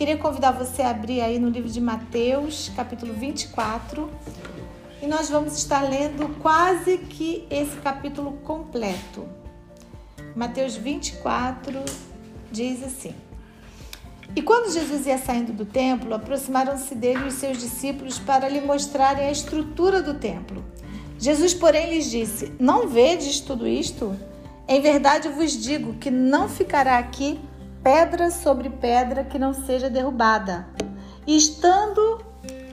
Queria convidar você a abrir aí no livro de Mateus, capítulo 24, e nós vamos estar lendo quase que esse capítulo completo. Mateus 24 diz assim: E quando Jesus ia saindo do templo, aproximaram-se dele os seus discípulos para lhe mostrarem a estrutura do templo. Jesus, porém, lhes disse: Não vedes tudo isto? Em verdade vos digo que não ficará aqui pedra sobre pedra que não seja derrubada. E estando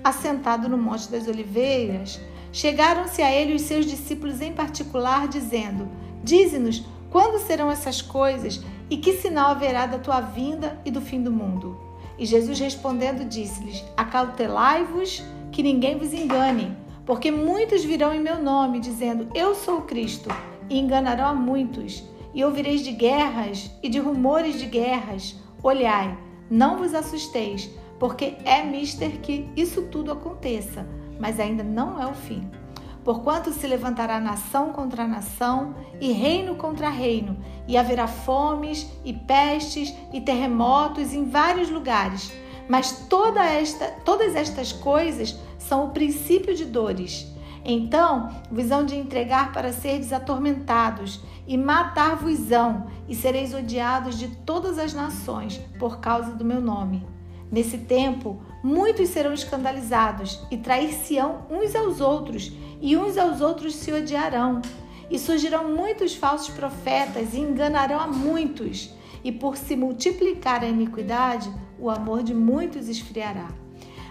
assentado no Monte das Oliveiras, chegaram-se a ele os seus discípulos em particular, dizendo: Dize-nos quando serão essas coisas e que sinal haverá da tua vinda e do fim do mundo. E Jesus respondendo disse-lhes: Acautelai-vos que ninguém vos engane, porque muitos virão em meu nome, dizendo: Eu sou o Cristo e enganarão a muitos. E ouvireis de guerras e de rumores de guerras. Olhai, não vos assusteis, porque é mister que isso tudo aconteça, mas ainda não é o fim. Porquanto se levantará nação contra nação e reino contra reino, e haverá fomes e pestes e terremotos em vários lugares. Mas toda esta, todas estas coisas são o princípio de dores. Então visão de entregar para seres atormentados, e matar-vos-ão, e sereis odiados de todas as nações por causa do meu nome. Nesse tempo, muitos serão escandalizados e trair-se-ão uns aos outros, e uns aos outros se odiarão. E surgirão muitos falsos profetas e enganarão a muitos. E por se multiplicar a iniquidade, o amor de muitos esfriará.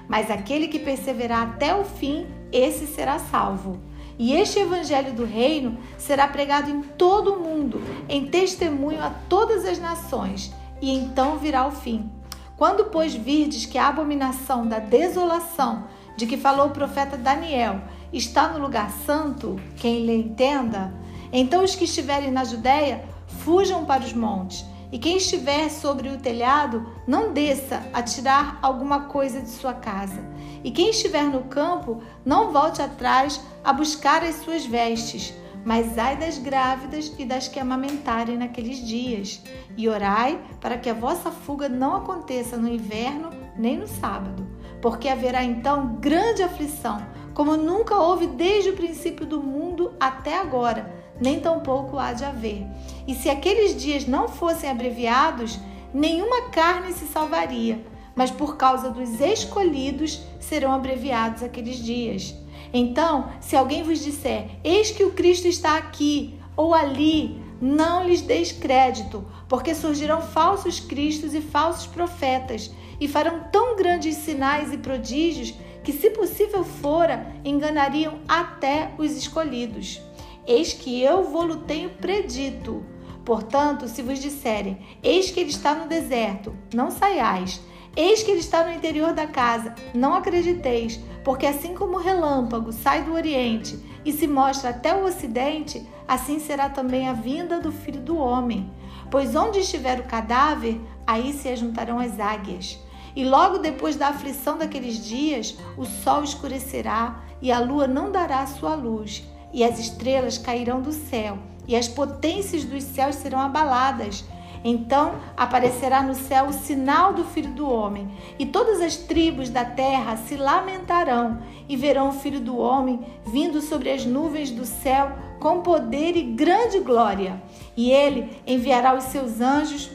Mas aquele que perseverar até o fim, esse será salvo. E este evangelho do reino será pregado em todo o mundo, em testemunho a todas as nações, e então virá o fim. Quando, pois, virdes que a abominação da desolação de que falou o profeta Daniel está no lugar santo, quem lhe entenda, então os que estiverem na Judéia fujam para os montes e quem estiver sobre o telhado, não desça a tirar alguma coisa de sua casa. E quem estiver no campo, não volte atrás a buscar as suas vestes. Mas ai das grávidas e das que amamentarem naqueles dias. E orai para que a vossa fuga não aconteça no inverno nem no sábado. Porque haverá então grande aflição, como nunca houve desde o princípio do mundo até agora nem tampouco há de haver. E se aqueles dias não fossem abreviados, nenhuma carne se salvaria, mas por causa dos escolhidos serão abreviados aqueles dias. Então, se alguém vos disser: Eis que o Cristo está aqui ou ali, não lhes deis crédito, porque surgirão falsos cristos e falsos profetas, e farão tão grandes sinais e prodígios que, se possível fora, enganariam até os escolhidos. Eis que eu vou-lo tenho predito. Portanto, se vos disserem, eis que ele está no deserto, não saiais. Eis que ele está no interior da casa, não acrediteis, porque assim como o relâmpago sai do oriente e se mostra até o ocidente, assim será também a vinda do filho do homem. Pois onde estiver o cadáver, aí se ajuntarão as águias. E logo depois da aflição daqueles dias, o sol escurecerá e a lua não dará sua luz e as estrelas cairão do céu, e as potências dos céus serão abaladas. Então aparecerá no céu o sinal do Filho do Homem, e todas as tribos da terra se lamentarão e verão o Filho do Homem vindo sobre as nuvens do céu com poder e grande glória. E ele enviará os seus anjos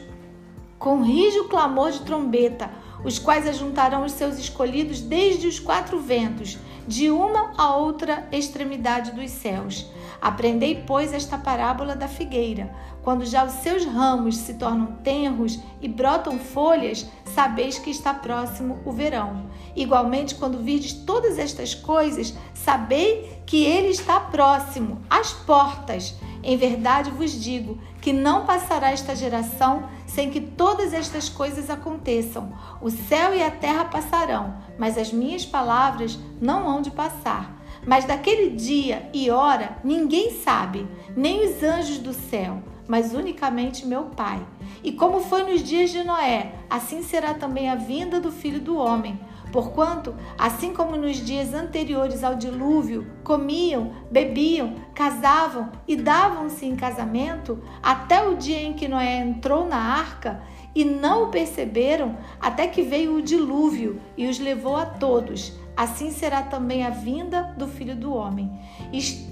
com rijo clamor de trombeta, os quais ajuntarão os seus escolhidos desde os quatro ventos de uma a outra extremidade dos céus. Aprendei, pois, esta parábola da figueira. Quando já os seus ramos se tornam tenros e brotam folhas, sabeis que está próximo o verão. Igualmente, quando virdes todas estas coisas, sabei que ele está próximo, às portas. Em verdade vos digo que não passará esta geração sem que todas estas coisas aconteçam. O céu e a terra passarão, mas as minhas palavras não hão de passar. Mas daquele dia e hora ninguém sabe, nem os anjos do céu, mas unicamente meu Pai. E como foi nos dias de Noé, assim será também a vinda do Filho do Homem. Porquanto, assim como nos dias anteriores ao dilúvio, comiam, bebiam, casavam e davam-se em casamento, até o dia em que Noé entrou na arca, e não o perceberam até que veio o dilúvio e os levou a todos. Assim será também a vinda do filho do homem.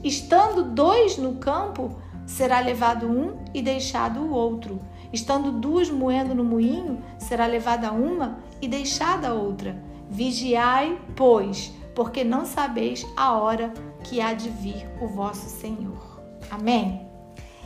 Estando dois no campo, será levado um e deixado o outro. Estando duas moendo no moinho, será levada uma e deixada a outra. Vigiai, pois, porque não sabeis a hora que há de vir o vosso Senhor. Amém?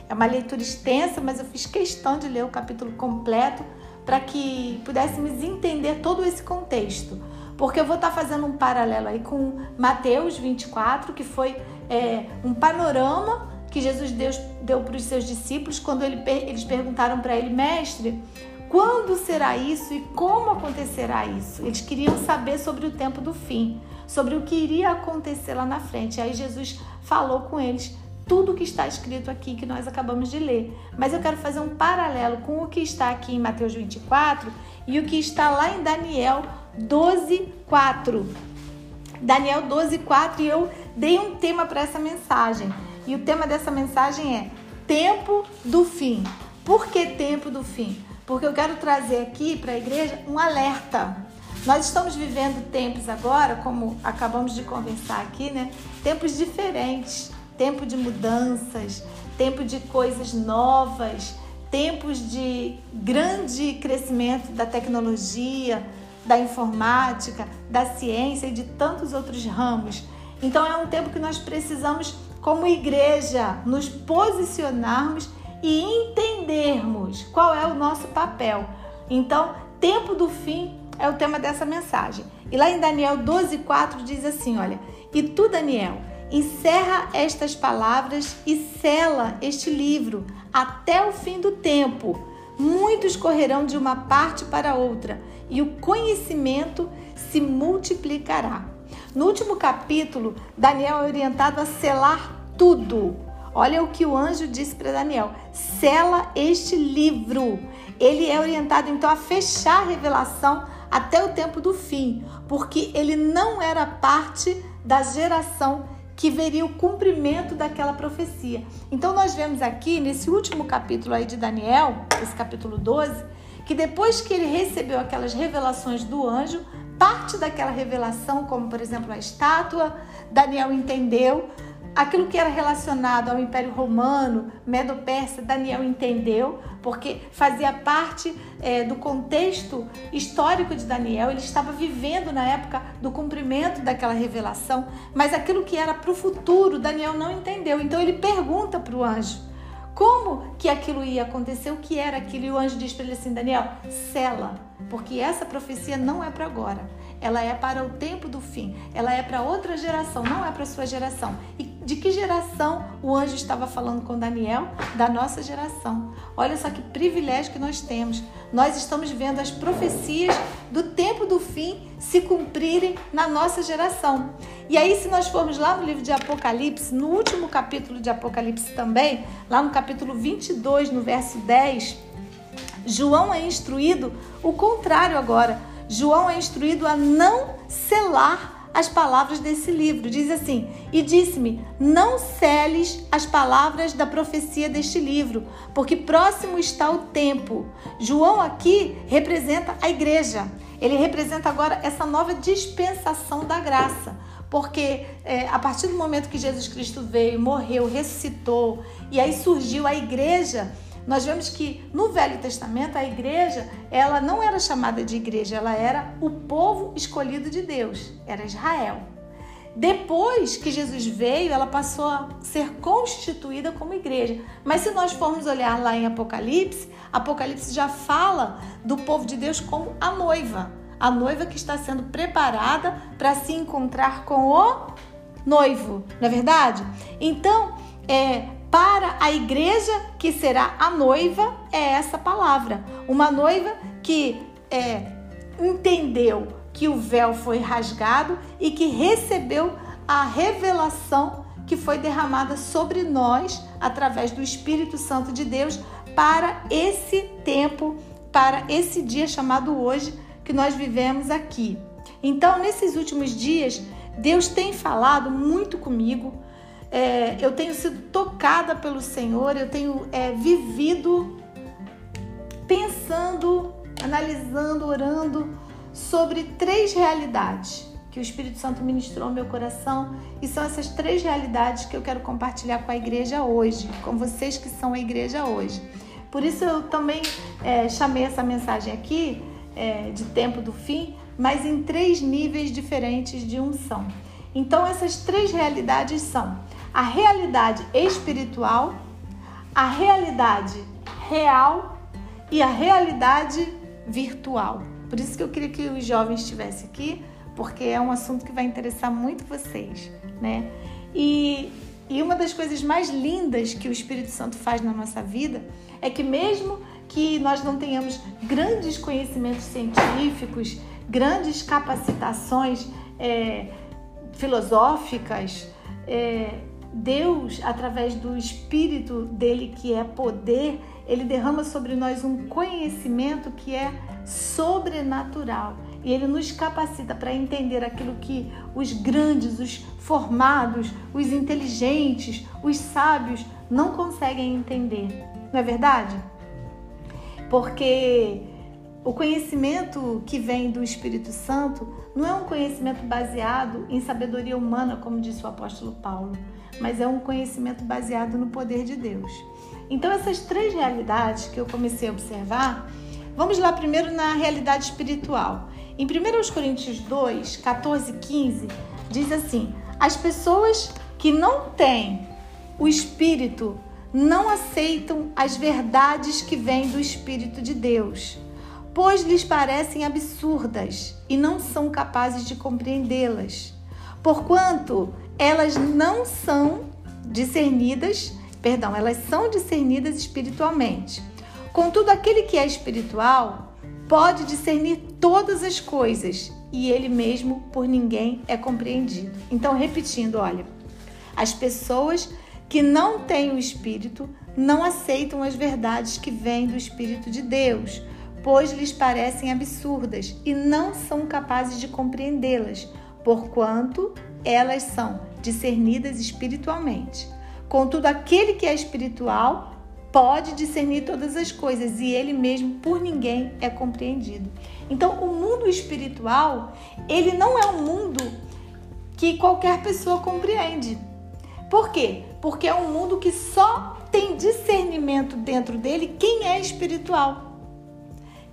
É uma leitura extensa, mas eu fiz questão de ler o capítulo completo para que pudéssemos entender todo esse contexto. Porque eu vou estar fazendo um paralelo aí com Mateus 24, que foi é, um panorama que Jesus deu, deu para os seus discípulos quando ele, eles perguntaram para ele, mestre, quando será isso e como acontecerá isso? Eles queriam saber sobre o tempo do fim, sobre o que iria acontecer lá na frente. Aí Jesus falou com eles tudo o que está escrito aqui que nós acabamos de ler. Mas eu quero fazer um paralelo com o que está aqui em Mateus 24 e o que está lá em Daniel 12, 4. Daniel 12, 4 e eu dei um tema para essa mensagem. E o tema dessa mensagem é Tempo do Fim. Por que tempo do fim? Porque eu quero trazer aqui para a igreja um alerta. Nós estamos vivendo tempos agora, como acabamos de conversar aqui, né? Tempos diferentes tempo de mudanças, tempo de coisas novas, tempos de grande crescimento da tecnologia, da informática, da ciência e de tantos outros ramos. Então é um tempo que nós precisamos, como igreja, nos posicionarmos e entendermos qual é o nosso papel. Então, tempo do fim é o tema dessa mensagem. E lá em Daniel 12:4 diz assim, olha: "E tu, Daniel, encerra estas palavras e sela este livro até o fim do tempo. Muitos correrão de uma parte para outra e o conhecimento se multiplicará. No último capítulo, Daniel é orientado a selar tudo. Olha o que o anjo disse para Daniel: sela este livro. Ele é orientado então a fechar a revelação até o tempo do fim, porque ele não era parte da geração que veria o cumprimento daquela profecia. Então nós vemos aqui nesse último capítulo aí de Daniel, esse capítulo 12, que depois que ele recebeu aquelas revelações do anjo, parte daquela revelação, como por exemplo a estátua, Daniel entendeu, aquilo que era relacionado ao Império Romano, Medo-Persa, Daniel entendeu, porque fazia parte é, do contexto histórico de Daniel. Ele estava vivendo na época do cumprimento daquela revelação, mas aquilo que era para o futuro, Daniel não entendeu. Então ele pergunta para o anjo como que aquilo ia acontecer, o que era aquilo. E o anjo diz para ele assim: Daniel, cela, porque essa profecia não é para agora ela é para o tempo do fim, ela é para outra geração, não é para a sua geração. E de que geração o anjo estava falando com Daniel? Da nossa geração. Olha só que privilégio que nós temos. Nós estamos vendo as profecias do tempo do fim se cumprirem na nossa geração. E aí, se nós formos lá no livro de Apocalipse, no último capítulo de Apocalipse também, lá no capítulo 22, no verso 10, João é instruído o contrário agora João é instruído a não selar as palavras desse livro. Diz assim: E disse-me: Não seles as palavras da profecia deste livro, porque próximo está o tempo. João aqui representa a igreja. Ele representa agora essa nova dispensação da graça. Porque é, a partir do momento que Jesus Cristo veio, morreu, ressuscitou, e aí surgiu a igreja, nós vemos que no Velho Testamento a igreja, ela não era chamada de igreja, ela era o povo escolhido de Deus, era Israel. Depois que Jesus veio, ela passou a ser constituída como igreja. Mas se nós formos olhar lá em Apocalipse, Apocalipse já fala do povo de Deus como a noiva, a noiva que está sendo preparada para se encontrar com o noivo, não é verdade? Então, é, para a igreja que será a noiva é essa palavra. Uma noiva que é, entendeu que o véu foi rasgado e que recebeu a revelação que foi derramada sobre nós através do Espírito Santo de Deus para esse tempo, para esse dia chamado hoje que nós vivemos aqui. Então, nesses últimos dias, Deus tem falado muito comigo é, eu tenho sido tocada pelo Senhor, eu tenho é, vivido pensando analisando, orando sobre três realidades que o Espírito Santo ministrou ao meu coração e são essas três realidades que eu quero compartilhar com a igreja hoje, com vocês que são a igreja hoje. Por isso eu também é, chamei essa mensagem aqui é, de tempo do fim, mas em três níveis diferentes de unção. Então essas três realidades são a realidade espiritual, a realidade real e a realidade virtual. Por isso que eu queria que os jovens estivessem aqui, porque é um assunto que vai interessar muito vocês, né? E, e uma das coisas mais lindas que o Espírito Santo faz na nossa vida é que mesmo que nós não tenhamos grandes conhecimentos científicos, grandes capacitações é, filosóficas, é, Deus, através do Espírito dele, que é poder, ele derrama sobre nós um conhecimento que é sobrenatural. E ele nos capacita para entender aquilo que os grandes, os formados, os inteligentes, os sábios não conseguem entender. Não é verdade? Porque o conhecimento que vem do Espírito Santo não é um conhecimento baseado em sabedoria humana, como disse o apóstolo Paulo mas é um conhecimento baseado no poder de Deus. Então, essas três realidades que eu comecei a observar, vamos lá primeiro na realidade espiritual. Em 1 Coríntios 2, 14 e 15, diz assim: As pessoas que não têm o Espírito não aceitam as verdades que vêm do Espírito de Deus, pois lhes parecem absurdas e não são capazes de compreendê-las. Porquanto elas não são discernidas, perdão, elas são discernidas espiritualmente. Contudo, aquele que é espiritual pode discernir todas as coisas e ele mesmo por ninguém é compreendido. Então, repetindo, olha, as pessoas que não têm o espírito não aceitam as verdades que vêm do espírito de Deus, pois lhes parecem absurdas e não são capazes de compreendê-las, porquanto elas são discernidas espiritualmente. Contudo, aquele que é espiritual pode discernir todas as coisas e ele mesmo por ninguém é compreendido. Então, o mundo espiritual, ele não é um mundo que qualquer pessoa compreende. Por quê? Porque é um mundo que só tem discernimento dentro dele quem é espiritual.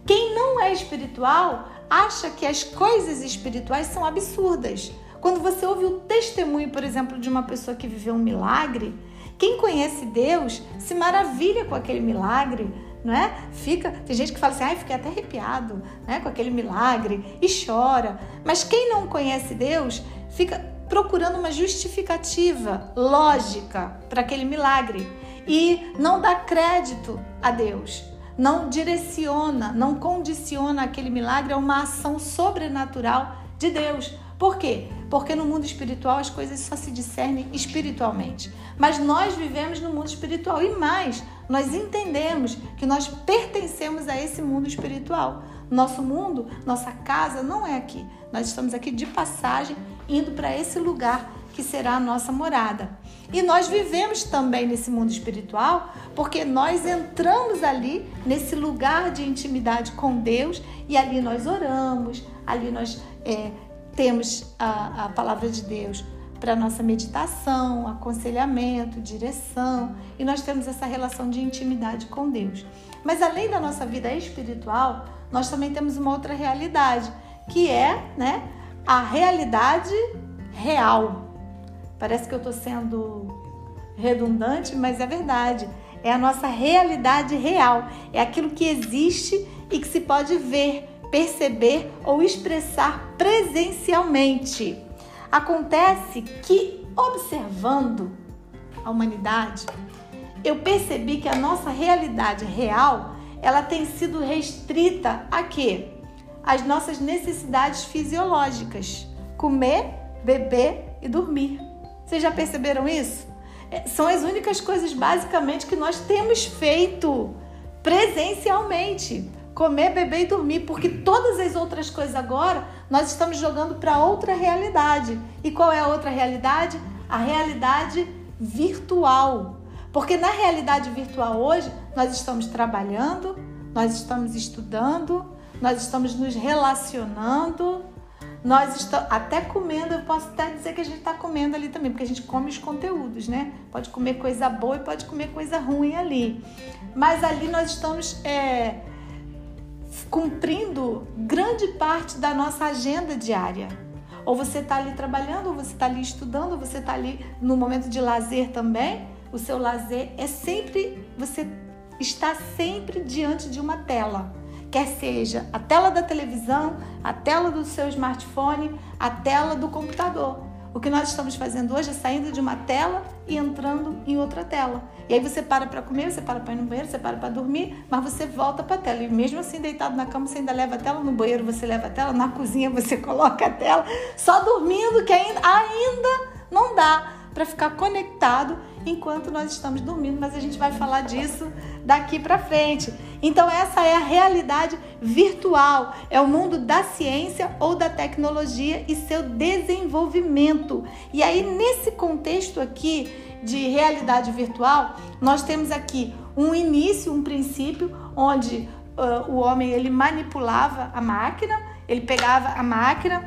Quem não é espiritual acha que as coisas espirituais são absurdas. Quando você ouve o testemunho, por exemplo, de uma pessoa que viveu um milagre, quem conhece Deus se maravilha com aquele milagre, não é? Fica, tem gente que fala assim, ai, fiquei até arrepiado, né, com aquele milagre e chora. Mas quem não conhece Deus fica procurando uma justificativa lógica para aquele milagre e não dá crédito a Deus. Não direciona, não condiciona aquele milagre a uma ação sobrenatural de Deus. Por quê? Porque no mundo espiritual as coisas só se discernem espiritualmente. Mas nós vivemos no mundo espiritual e mais, nós entendemos que nós pertencemos a esse mundo espiritual. Nosso mundo, nossa casa não é aqui. Nós estamos aqui de passagem, indo para esse lugar que será a nossa morada. E nós vivemos também nesse mundo espiritual porque nós entramos ali nesse lugar de intimidade com Deus e ali nós oramos, ali nós é, temos a, a palavra de Deus para nossa meditação, aconselhamento, direção, e nós temos essa relação de intimidade com Deus. Mas além da nossa vida espiritual, nós também temos uma outra realidade, que é, né, a realidade real. Parece que eu estou sendo redundante, mas é verdade. É a nossa realidade real, é aquilo que existe e que se pode ver, perceber ou expressar presencialmente. Acontece que, observando a humanidade, eu percebi que a nossa realidade real ela tem sido restrita a quê? As nossas necessidades fisiológicas: comer, beber e dormir. Vocês já perceberam isso? É, são as únicas coisas basicamente que nós temos feito presencialmente comer, beber e dormir, porque todas as outras coisas agora nós estamos jogando para outra realidade. E qual é a outra realidade? A realidade virtual. Porque na realidade virtual hoje nós estamos trabalhando, nós estamos estudando, nós estamos nos relacionando, nós estamos até comendo, eu posso até dizer que a gente está comendo ali também, porque a gente come os conteúdos, né? Pode comer coisa boa e pode comer coisa ruim ali. Mas ali nós estamos é, cumprindo grande parte da nossa agenda diária. Ou você está ali trabalhando, ou você está ali estudando, ou você está ali no momento de lazer também. O seu lazer é sempre, você está sempre diante de uma tela. Quer seja a tela da televisão, a tela do seu smartphone, a tela do computador. O que nós estamos fazendo hoje é saindo de uma tela e entrando em outra tela. E aí você para para comer, você para para ir no banheiro, você para para dormir, mas você volta para a tela. E mesmo assim, deitado na cama, você ainda leva a tela, no banheiro você leva a tela, na cozinha você coloca a tela, só dormindo, que ainda, ainda não dá para ficar conectado enquanto nós estamos dormindo, mas a gente vai falar disso daqui para frente. Então essa é a realidade virtual, é o mundo da ciência ou da tecnologia e seu desenvolvimento. E aí nesse contexto aqui de realidade virtual, nós temos aqui um início, um princípio onde uh, o homem ele manipulava a máquina, ele pegava a máquina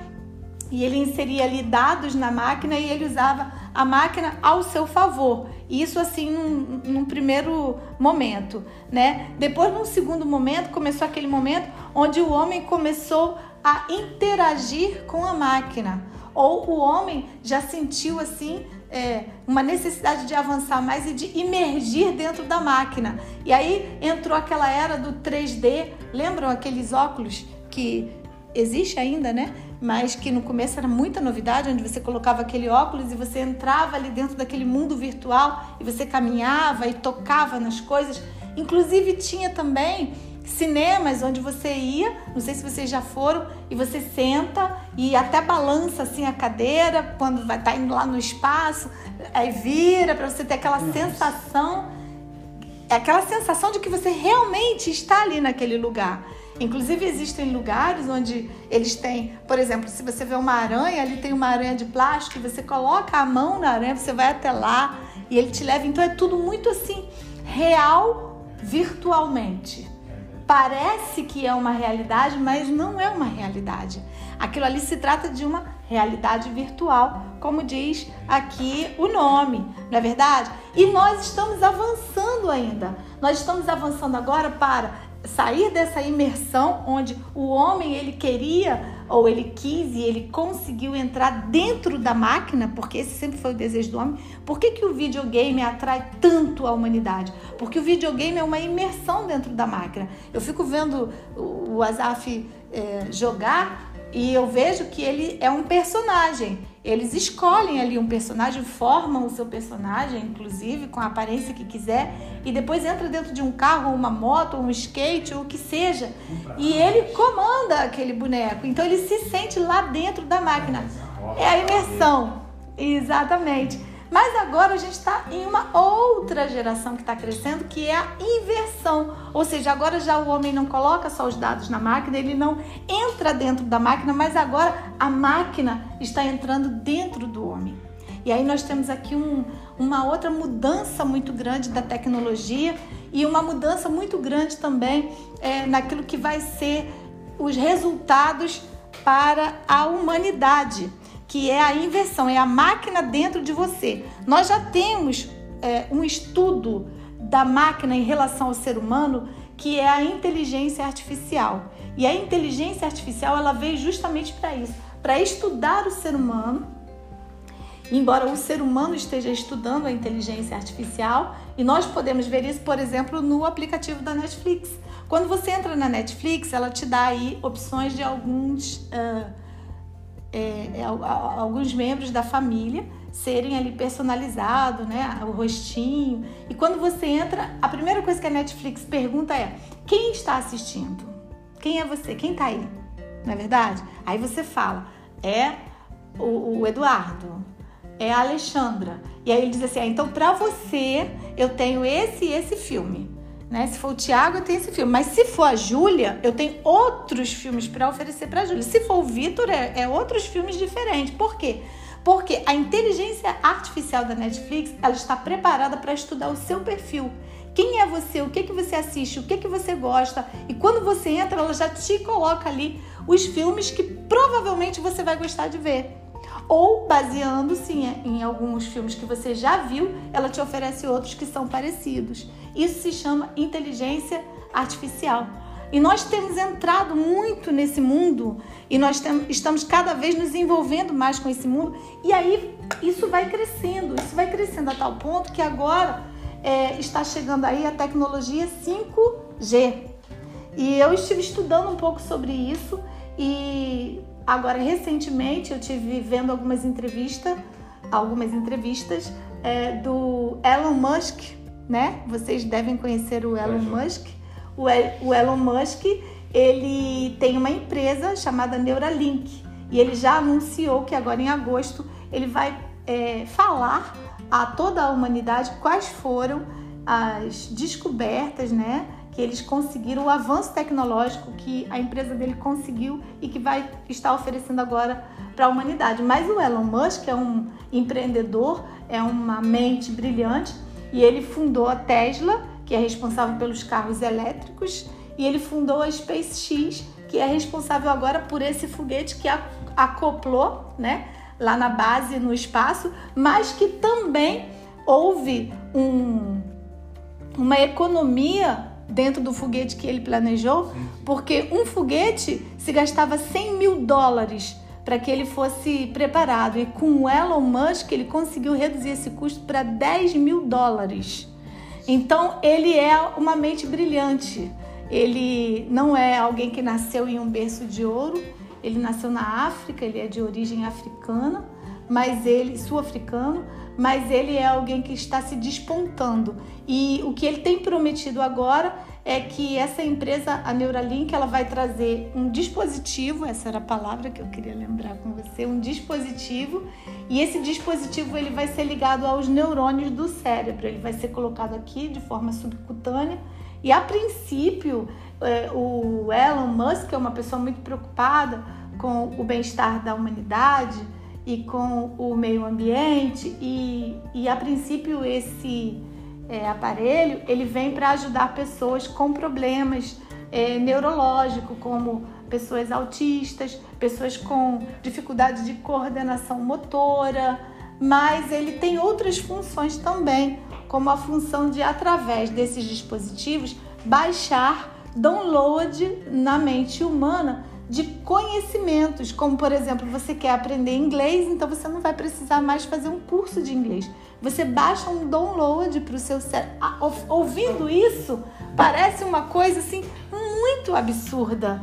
e ele inseria ali dados na máquina e ele usava a máquina ao seu favor. Isso assim num, num, primeiro momento, né? Depois, num segundo momento, começou aquele momento onde o homem começou a interagir com a máquina. Ou o homem já sentiu assim é, uma necessidade de avançar mais e de imergir dentro da máquina. E aí entrou aquela era do 3D. Lembram aqueles óculos que existe ainda, né? Mas que no começo era muita novidade, onde você colocava aquele óculos e você entrava ali dentro daquele mundo virtual e você caminhava e tocava nas coisas. Inclusive tinha também cinemas onde você ia, não sei se vocês já foram, e você senta e até balança assim a cadeira quando vai estar tá indo lá no espaço, aí vira para você ter aquela Nossa. sensação, é aquela sensação de que você realmente está ali naquele lugar. Inclusive existem lugares onde eles têm, por exemplo, se você vê uma aranha, ali tem uma aranha de plástico, você coloca a mão na aranha, você vai até lá e ele te leva. Então é tudo muito assim real virtualmente. Parece que é uma realidade, mas não é uma realidade. Aquilo ali se trata de uma realidade virtual, como diz aqui o nome, não é verdade? E nós estamos avançando ainda. Nós estamos avançando agora para sair dessa imersão onde o homem ele queria ou ele quis e ele conseguiu entrar dentro da máquina, porque esse sempre foi o desejo do homem. Por que, que o videogame atrai tanto a humanidade? Porque o videogame é uma imersão dentro da máquina. Eu fico vendo o Azaf é, jogar e eu vejo que ele é um personagem. Eles escolhem ali um personagem, formam o seu personagem, inclusive, com a aparência que quiser, e depois entra dentro de um carro, uma moto, um skate, ou o que seja, e ele comanda aquele boneco. Então ele se sente lá dentro da máquina. É a imersão. Exatamente. Mas agora a gente está em uma outra geração que está crescendo, que é a inversão. Ou seja, agora já o homem não coloca só os dados na máquina, ele não entra dentro da máquina, mas agora a máquina está entrando dentro do homem. E aí nós temos aqui um, uma outra mudança muito grande da tecnologia e uma mudança muito grande também é, naquilo que vai ser os resultados para a humanidade que é a inversão, é a máquina dentro de você. Nós já temos é, um estudo da máquina em relação ao ser humano que é a inteligência artificial. E a inteligência artificial ela veio justamente para isso, para estudar o ser humano. Embora o ser humano esteja estudando a inteligência artificial, e nós podemos ver isso, por exemplo, no aplicativo da Netflix. Quando você entra na Netflix, ela te dá aí opções de alguns uh, é, é, alguns membros da família serem ali personalizados, né? O rostinho. E quando você entra, a primeira coisa que a Netflix pergunta é: quem está assistindo? Quem é você? Quem está aí? Não é verdade? Aí você fala: é o, o Eduardo, é a Alexandra. E aí ele diz assim: ah, então para você eu tenho esse e esse filme. Né? Se for o Tiago, eu tenho esse filme. Mas se for a Júlia, eu tenho outros filmes para oferecer para a Júlia. Se for o Vitor, é, é outros filmes diferentes. Por quê? Porque a inteligência artificial da Netflix ela está preparada para estudar o seu perfil. quem é você, o que, que você assiste, o que, que você gosta. E quando você entra, ela já te coloca ali os filmes que provavelmente você vai gostar de ver. Ou baseando-se em alguns filmes que você já viu, ela te oferece outros que são parecidos. Isso se chama inteligência artificial. E nós temos entrado muito nesse mundo e nós estamos cada vez nos envolvendo mais com esse mundo. E aí isso vai crescendo, isso vai crescendo a tal ponto que agora é, está chegando aí a tecnologia 5G. E eu estive estudando um pouco sobre isso e agora recentemente eu tive vendo algumas entrevistas, algumas entrevistas é, do Elon Musk, né? Vocês devem conhecer o Elon Musk. O, o Elon Musk ele tem uma empresa chamada Neuralink e ele já anunciou que agora em agosto ele vai é, falar a toda a humanidade quais foram as descobertas, né? Que eles conseguiram, o avanço tecnológico que a empresa dele conseguiu e que vai estar oferecendo agora para a humanidade. Mas o Elon Musk é um empreendedor, é uma mente brilhante e ele fundou a Tesla, que é responsável pelos carros elétricos, e ele fundou a SpaceX, que é responsável agora por esse foguete que acoplou, né? lá na base, no espaço, mas que também houve um, uma economia dentro do foguete que ele planejou, porque um foguete se gastava 100 mil dólares para que ele fosse preparado. E com o Elon Musk ele conseguiu reduzir esse custo para 10 mil dólares. Então ele é uma mente brilhante. Ele não é alguém que nasceu em um berço de ouro, ele nasceu na África, ele é de origem africana, mas ele sul-africano, mas ele é alguém que está se despontando. E o que ele tem prometido agora é que essa empresa, a Neuralink, ela vai trazer um dispositivo, essa era a palavra que eu queria lembrar com você, um dispositivo, e esse dispositivo ele vai ser ligado aos neurônios do cérebro, ele vai ser colocado aqui de forma subcutânea, e a princípio é, o Elon Musk é uma pessoa muito preocupada com o bem-estar da humanidade e com o meio ambiente e, e a princípio esse é, aparelho ele vem para ajudar pessoas com problemas é, neurológicos como pessoas autistas, pessoas com dificuldade de coordenação motora, mas ele tem outras funções também, como a função de através desses dispositivos baixar download na mente humana de conhecimentos, como por exemplo, você quer aprender inglês, então você não vai precisar mais fazer um curso de inglês. Você baixa um download para o seu cérebro. Ah, ouvindo isso, parece uma coisa assim muito absurda.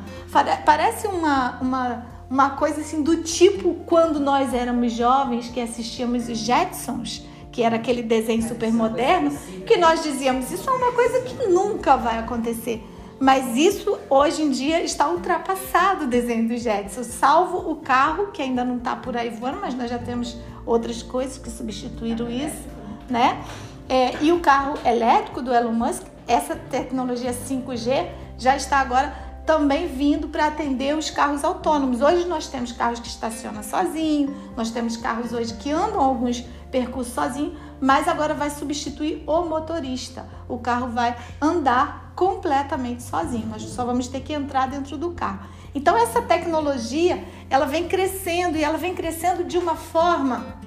Parece uma, uma, uma coisa assim do tipo quando nós éramos jovens que assistíamos os Jetsons que era aquele desenho super moderno, que nós dizíamos isso é uma coisa que nunca vai acontecer. Mas isso hoje em dia está ultrapassado o desenho do Jetson, salvo o carro que ainda não está por aí voando, mas nós já temos outras coisas que substituíram isso, né? É, e o carro elétrico do Elon Musk, essa tecnologia 5G já está agora também vindo para atender os carros autônomos. Hoje nós temos carros que estacionam sozinho, nós temos carros hoje que andam alguns percursos sozinho, mas agora vai substituir o motorista. O carro vai andar completamente sozinho. Nós só vamos ter que entrar dentro do carro. Então essa tecnologia, ela vem crescendo e ela vem crescendo de uma forma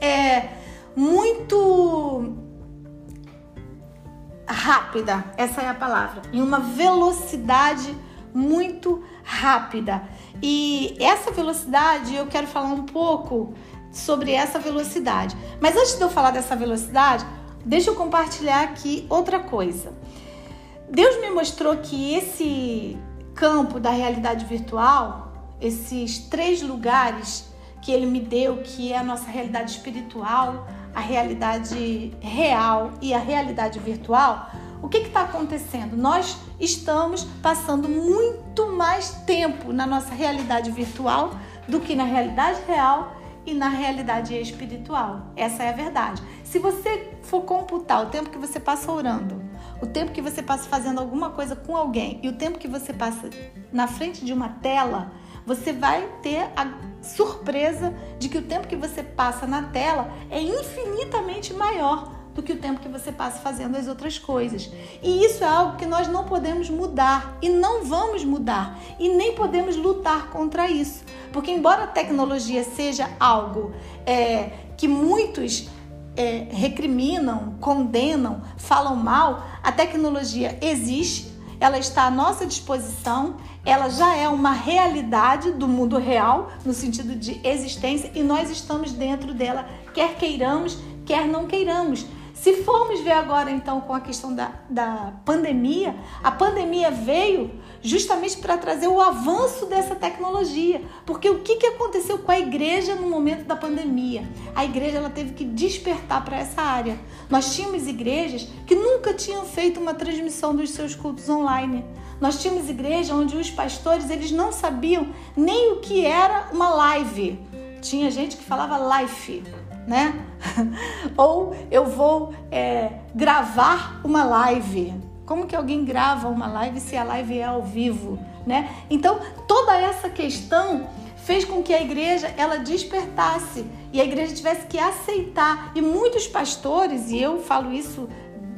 é, muito rápida. Essa é a palavra. Em uma velocidade muito rápida. E essa velocidade eu quero falar um pouco sobre essa velocidade. Mas antes de eu falar dessa velocidade, deixa eu compartilhar aqui outra coisa. Deus me mostrou que esse campo da realidade virtual, esses três lugares que ele me deu, que é a nossa realidade espiritual, a realidade real e a realidade virtual, o que está acontecendo? Nós estamos passando muito mais tempo na nossa realidade virtual do que na realidade real e na realidade espiritual. Essa é a verdade. Se você for computar o tempo que você passa orando, o tempo que você passa fazendo alguma coisa com alguém e o tempo que você passa na frente de uma tela, você vai ter a surpresa de que o tempo que você passa na tela é infinitamente maior do que o tempo que você passa fazendo as outras coisas. E isso é algo que nós não podemos mudar e não vamos mudar e nem podemos lutar contra isso. Porque, embora a tecnologia seja algo é, que muitos é, recriminam, condenam, falam mal, a tecnologia existe, ela está à nossa disposição, ela já é uma realidade do mundo real, no sentido de existência, e nós estamos dentro dela, quer queiramos, quer não queiramos. Se formos ver agora, então, com a questão da, da pandemia, a pandemia veio justamente para trazer o avanço dessa tecnologia. Porque o que, que aconteceu com a igreja no momento da pandemia? A igreja ela teve que despertar para essa área. Nós tínhamos igrejas que nunca tinham feito uma transmissão dos seus cultos online. Nós tínhamos igreja onde os pastores eles não sabiam nem o que era uma live. Tinha gente que falava life né? Ou eu vou é, gravar uma live. Como que alguém grava uma live se a live é ao vivo, né? Então toda essa questão fez com que a igreja ela despertasse e a igreja tivesse que aceitar e muitos pastores e eu falo isso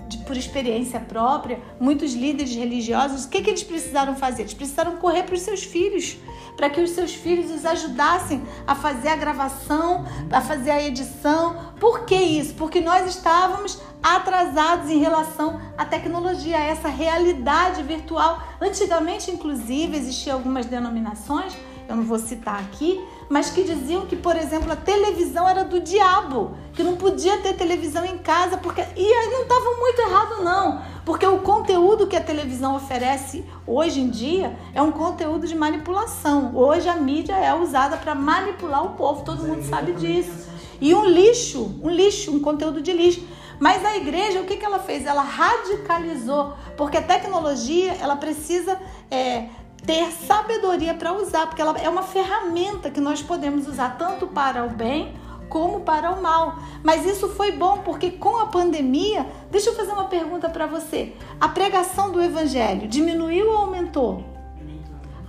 de, por experiência própria, muitos líderes religiosos, o que, que eles precisaram fazer? Eles precisaram correr para os seus filhos para que os seus filhos os ajudassem a fazer a gravação, a fazer a edição. Por que isso? Porque nós estávamos atrasados em relação à tecnologia, a essa realidade virtual. Antigamente, inclusive, existiam algumas denominações, eu não vou citar aqui, mas que diziam que, por exemplo, a televisão era do diabo, que não podia ter televisão em casa, porque e aí não estava muito errado não, porque o conteúdo que a televisão oferece hoje em dia é um conteúdo de manipulação. Hoje a mídia é usada para manipular o povo, todo mundo sabe disso. E um lixo, um lixo, um conteúdo de lixo. Mas a igreja, o que, que ela fez? Ela radicalizou, porque a tecnologia ela precisa é, ter sabedoria para usar, porque ela é uma ferramenta que nós podemos usar tanto para o bem como para o mal. Mas isso foi bom porque com a pandemia, deixa eu fazer uma pergunta para você. A pregação do evangelho diminuiu ou aumentou?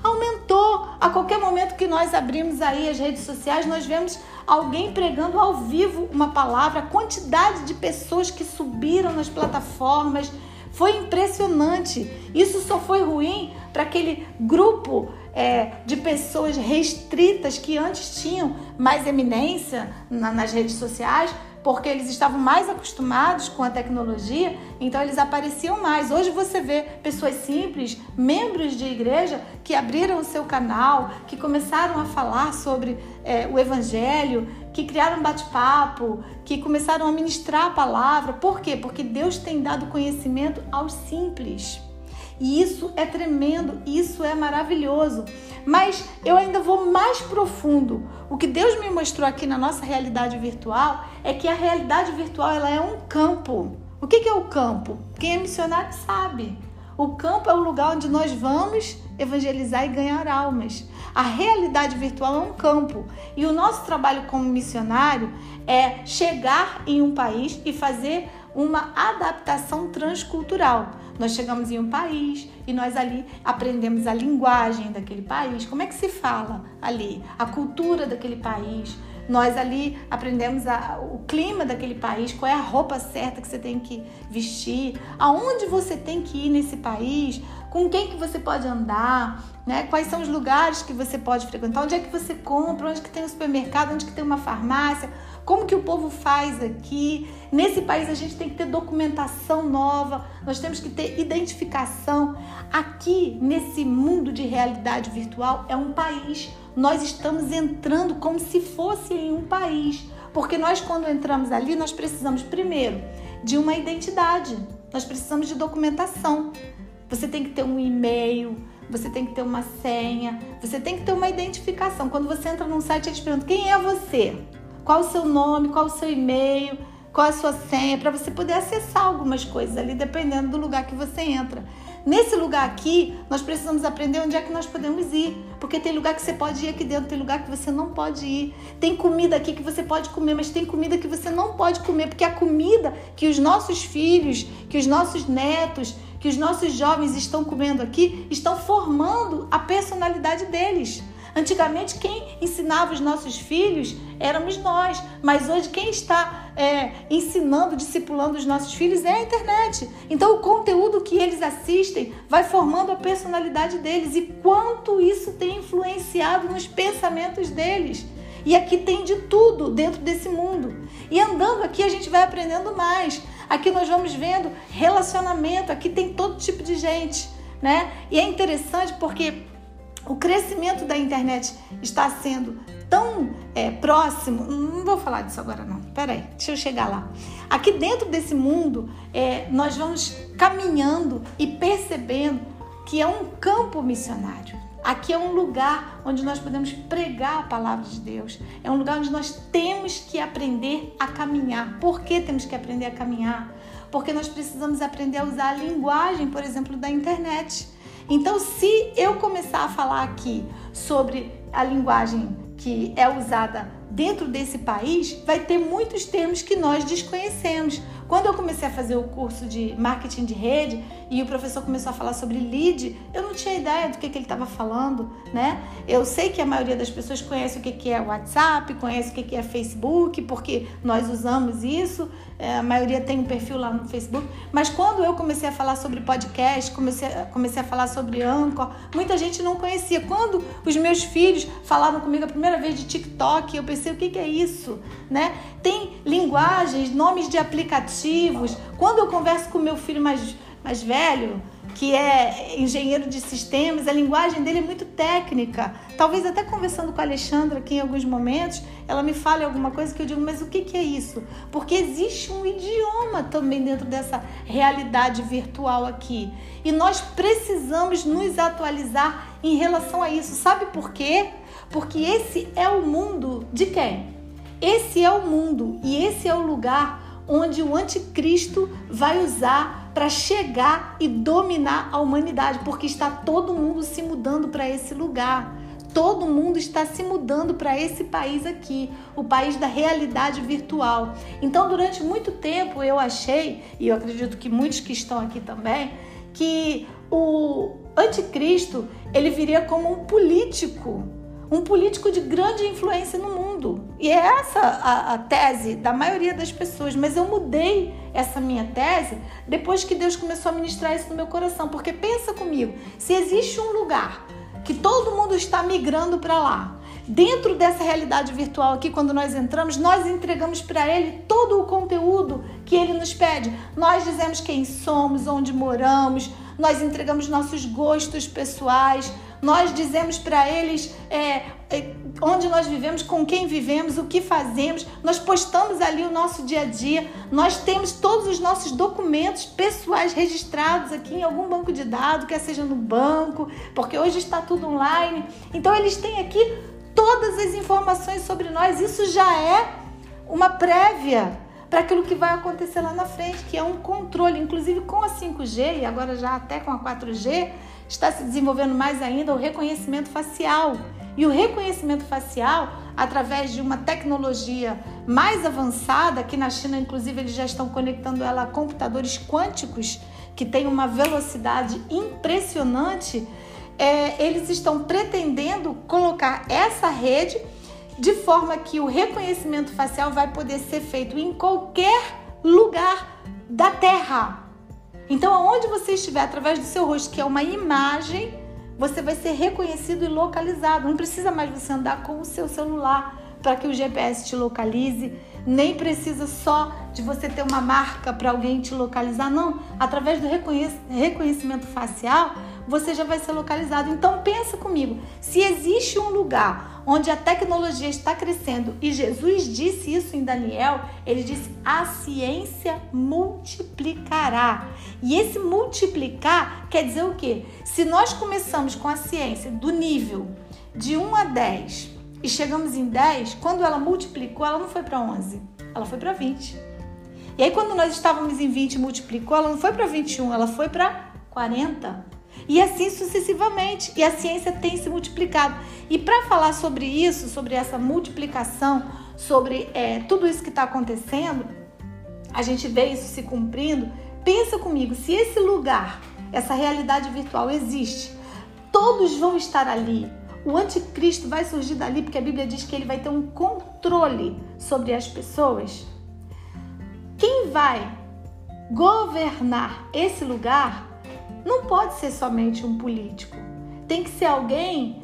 Aumentou. A qualquer momento que nós abrimos aí as redes sociais, nós vemos alguém pregando ao vivo uma palavra, a quantidade de pessoas que subiram nas plataformas foi impressionante. Isso só foi ruim para aquele grupo é, de pessoas restritas que antes tinham mais eminência na, nas redes sociais, porque eles estavam mais acostumados com a tecnologia, então eles apareciam mais. Hoje você vê pessoas simples, membros de igreja, que abriram o seu canal, que começaram a falar sobre é, o evangelho, que criaram bate-papo, que começaram a ministrar a palavra. Por quê? Porque Deus tem dado conhecimento aos simples. E isso é tremendo, isso é maravilhoso. Mas eu ainda vou mais profundo. O que Deus me mostrou aqui na nossa realidade virtual é que a realidade virtual ela é um campo. O que é o campo? Quem é missionário sabe. O campo é o lugar onde nós vamos evangelizar e ganhar almas. A realidade virtual é um campo e o nosso trabalho como missionário é chegar em um país e fazer uma adaptação transcultural. Nós chegamos em um país e nós ali aprendemos a linguagem daquele país, como é que se fala ali, a cultura daquele país. Nós ali aprendemos a, o clima daquele país, qual é a roupa certa que você tem que vestir, aonde você tem que ir nesse país, com quem que você pode andar, né? Quais são os lugares que você pode frequentar, onde é que você compra, onde que tem um supermercado, onde que tem uma farmácia, como que o povo faz aqui. Nesse país a gente tem que ter documentação nova, nós temos que ter identificação. Aqui, nesse mundo de realidade virtual, é um país. Nós estamos entrando como se fosse em um país. Porque nós, quando entramos ali, nós precisamos, primeiro, de uma identidade. Nós precisamos de documentação. Você tem que ter um e-mail, você tem que ter uma senha, você tem que ter uma identificação. Quando você entra num site, eles perguntam quem é você qual o seu nome, qual o seu e-mail, qual a sua senha, para você poder acessar algumas coisas ali, dependendo do lugar que você entra. Nesse lugar aqui, nós precisamos aprender onde é que nós podemos ir. Porque tem lugar que você pode ir aqui dentro, tem lugar que você não pode ir. Tem comida aqui que você pode comer, mas tem comida que você não pode comer. Porque a comida que os nossos filhos, que os nossos netos, que os nossos jovens estão comendo aqui, estão formando a personalidade deles. Antigamente, quem ensinava os nossos filhos éramos nós, mas hoje quem está é, ensinando, discipulando os nossos filhos é a internet. Então, o conteúdo que eles assistem vai formando a personalidade deles e quanto isso tem influenciado nos pensamentos deles. E aqui tem de tudo dentro desse mundo. E andando aqui a gente vai aprendendo mais. Aqui nós vamos vendo relacionamento, aqui tem todo tipo de gente, né? E é interessante porque o crescimento da internet está sendo tão é, próximo. Não vou falar disso agora, não. Peraí, deixa eu chegar lá. Aqui dentro desse mundo, é, nós vamos caminhando e percebendo que é um campo missionário. Aqui é um lugar onde nós podemos pregar a palavra de Deus. É um lugar onde nós temos que aprender a caminhar. Por que temos que aprender a caminhar? Porque nós precisamos aprender a usar a linguagem, por exemplo, da internet. Então, se eu começar a falar aqui sobre a linguagem que é usada dentro desse país, vai ter muitos termos que nós desconhecemos. Quando eu comecei a fazer o curso de marketing de rede e o professor começou a falar sobre lead, eu não tinha ideia do que, que ele estava falando, né? Eu sei que a maioria das pessoas conhece o que, que é WhatsApp, conhece o que, que é Facebook, porque nós usamos isso, é, a maioria tem um perfil lá no Facebook, mas quando eu comecei a falar sobre podcast, comecei, comecei a falar sobre Anchor, muita gente não conhecia. Quando os meus filhos falaram comigo a primeira vez de TikTok, eu pensei, o que, que é isso? Né? Tem linguagens, nomes de aplicativos. Quando eu converso com meu filho mais, mais velho, que é engenheiro de sistemas, a linguagem dele é muito técnica. Talvez até conversando com a Alexandra aqui em alguns momentos, ela me fale alguma coisa que eu digo, mas o que, que é isso? Porque existe um idioma também dentro dessa realidade virtual aqui. E nós precisamos nos atualizar em relação a isso. Sabe por quê? Porque esse é o mundo de quem? Esse é o mundo e esse é o lugar onde o anticristo vai usar para chegar e dominar a humanidade, porque está todo mundo se mudando para esse lugar. Todo mundo está se mudando para esse país aqui, o país da realidade virtual. Então, durante muito tempo eu achei, e eu acredito que muitos que estão aqui também, que o anticristo ele viria como um político um político de grande influência no mundo. E é essa a, a, tese da maioria das pessoas. Mas eu mudei essa minha tese depois que Deus começou a ministrar isso no meu coração. Porque pensa comigo, se existe um lugar que todo mundo está migrando para lá, dentro dessa realidade virtual aqui, quando nós entramos, nós entregamos para ele todo o conteúdo que ele nos pede. Nós dizemos quem somos, onde moramos, nós entregamos nossos gostos pessoais nós dizemos para eles é, é, onde nós vivemos, com quem vivemos, o que fazemos, nós postamos ali o nosso dia a dia, nós temos todos os nossos documentos pessoais registrados aqui em algum banco de dados, quer seja no banco, porque hoje está tudo online. Então eles têm aqui todas as informações sobre nós, isso já é uma prévia para aquilo que vai acontecer lá na frente, que é um controle, inclusive com a 5G e agora já até com a 4G, está se desenvolvendo mais ainda o reconhecimento facial. E o reconhecimento facial, através de uma tecnologia mais avançada, que na China, inclusive, eles já estão conectando ela a computadores quânticos, que tem uma velocidade impressionante, é, eles estão pretendendo colocar essa rede de forma que o reconhecimento facial vai poder ser feito em qualquer lugar da Terra. Então, aonde você estiver, através do seu rosto, que é uma imagem, você vai ser reconhecido e localizado. Não precisa mais você andar com o seu celular para que o GPS te localize, nem precisa só de você ter uma marca para alguém te localizar, não. Através do reconhecimento facial, você já vai ser localizado. Então pensa comigo, se existe um lugar onde a tecnologia está crescendo e Jesus disse isso em Daniel, ele disse: "A ciência multiplicará". E esse multiplicar quer dizer o quê? Se nós começamos com a ciência do nível de 1 a 10 e chegamos em 10, quando ela multiplicou, ela não foi para 11, ela foi para 20. E aí quando nós estávamos em 20 multiplicou, ela não foi para 21, ela foi para 40. E assim sucessivamente. E a ciência tem se multiplicado. E para falar sobre isso, sobre essa multiplicação, sobre é, tudo isso que está acontecendo, a gente vê isso se cumprindo. Pensa comigo, se esse lugar, essa realidade virtual existe, todos vão estar ali. O anticristo vai surgir dali porque a Bíblia diz que ele vai ter um controle sobre as pessoas. vai governar esse lugar não pode ser somente um político. Tem que ser alguém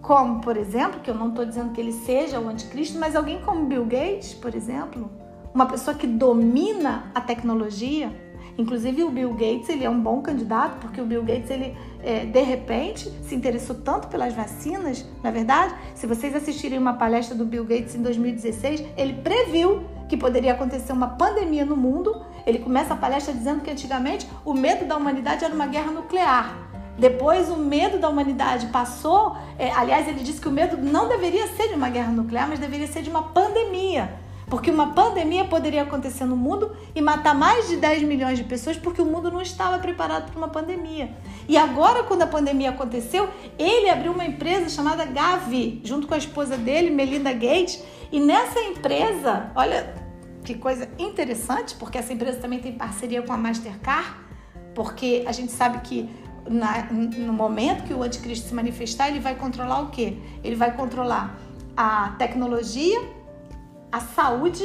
como, por exemplo, que eu não estou dizendo que ele seja o anticristo, mas alguém como Bill Gates, por exemplo, uma pessoa que domina a tecnologia. Inclusive o Bill Gates ele é um bom candidato porque o Bill Gates ele é, de repente se interessou tanto pelas vacinas, na é verdade. Se vocês assistirem uma palestra do Bill Gates em 2016, ele previu que poderia acontecer uma pandemia no mundo. Ele começa a palestra dizendo que antigamente o medo da humanidade era uma guerra nuclear. Depois o medo da humanidade passou. É, aliás, ele disse que o medo não deveria ser de uma guerra nuclear, mas deveria ser de uma pandemia. Porque uma pandemia poderia acontecer no mundo e matar mais de 10 milhões de pessoas porque o mundo não estava preparado para uma pandemia. E agora, quando a pandemia aconteceu, ele abriu uma empresa chamada Gavi, junto com a esposa dele, Melinda Gates. E nessa empresa, olha que coisa interessante, porque essa empresa também tem parceria com a Mastercard, porque a gente sabe que na, no momento que o anticristo se manifestar, ele vai controlar o quê? Ele vai controlar a tecnologia a saúde,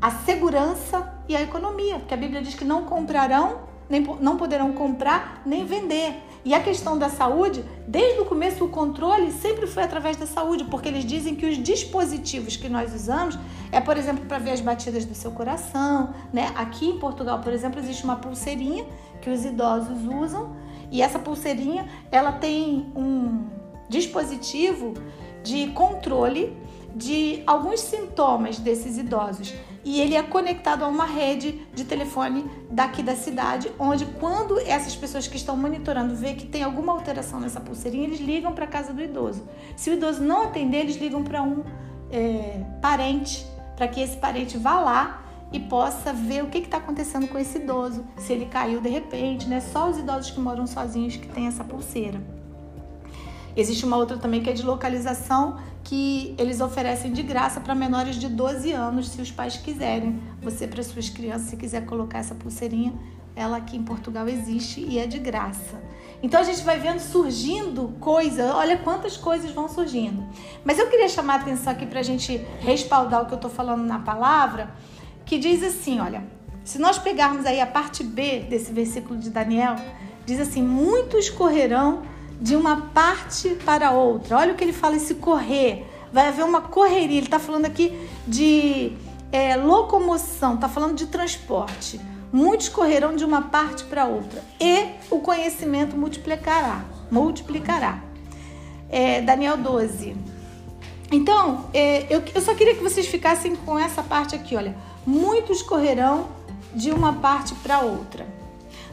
a segurança e a economia, porque a Bíblia diz que não comprarão, nem, não poderão comprar nem vender. E a questão da saúde, desde o começo o controle sempre foi através da saúde, porque eles dizem que os dispositivos que nós usamos é, por exemplo, para ver as batidas do seu coração, né? Aqui em Portugal, por exemplo, existe uma pulseirinha que os idosos usam, e essa pulseirinha, ela tem um dispositivo de controle de alguns sintomas desses idosos e ele é conectado a uma rede de telefone daqui da cidade, onde quando essas pessoas que estão monitorando vê que tem alguma alteração nessa pulseirinha, eles ligam para a casa do idoso. Se o idoso não atender, eles ligam para um é, parente, para que esse parente vá lá e possa ver o que está acontecendo com esse idoso, se ele caiu de repente, né? Só os idosos que moram sozinhos que têm essa pulseira. Existe uma outra também que é de localização que eles oferecem de graça para menores de 12 anos, se os pais quiserem. Você, para suas crianças, se quiser colocar essa pulseirinha, ela aqui em Portugal existe e é de graça. Então a gente vai vendo surgindo coisas, olha quantas coisas vão surgindo. Mas eu queria chamar a atenção aqui para a gente respaldar o que eu estou falando na palavra, que diz assim: olha, se nós pegarmos aí a parte B desse versículo de Daniel, diz assim: muitos correrão de uma parte para outra. Olha o que ele fala, esse correr. Vai haver uma correria. Ele está falando aqui de é, locomoção, está falando de transporte. Muitos correrão de uma parte para outra. E o conhecimento multiplicará. Multiplicará. É, Daniel 12. Então, é, eu, eu só queria que vocês ficassem com essa parte aqui, olha. Muitos correrão de uma parte para outra.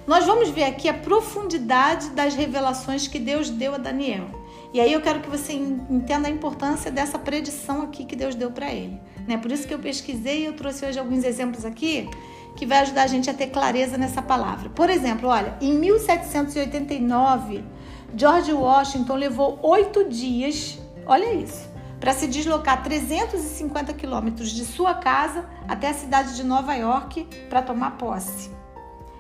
Nós vamos ver aqui a profundidade das revelações que Deus deu a Daniel. E aí eu quero que você entenda a importância dessa predição aqui que Deus deu para ele. Né? Por isso que eu pesquisei e eu trouxe hoje alguns exemplos aqui que vai ajudar a gente a ter clareza nessa palavra. Por exemplo, olha, em 1789, George Washington levou oito dias, olha isso, para se deslocar 350 quilômetros de sua casa até a cidade de Nova York para tomar posse.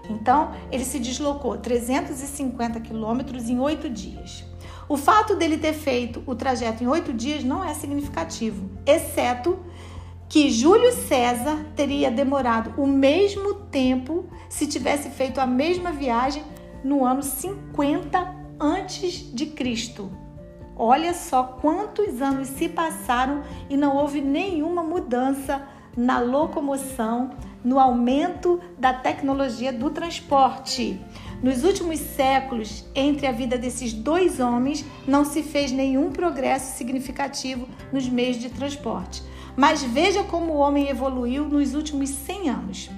Então, ele se deslocou 350 quilômetros em oito dias. O fato dele ter feito o trajeto em oito dias não é significativo, exceto que Júlio César teria demorado o mesmo tempo se tivesse feito a mesma viagem no ano 50 antes de Cristo. Olha só quantos anos se passaram e não houve nenhuma mudança na locomoção no aumento da tecnologia do transporte. Nos últimos séculos, entre a vida desses dois homens, não se fez nenhum progresso significativo nos meios de transporte. Mas veja como o homem evoluiu nos últimos 100 anos.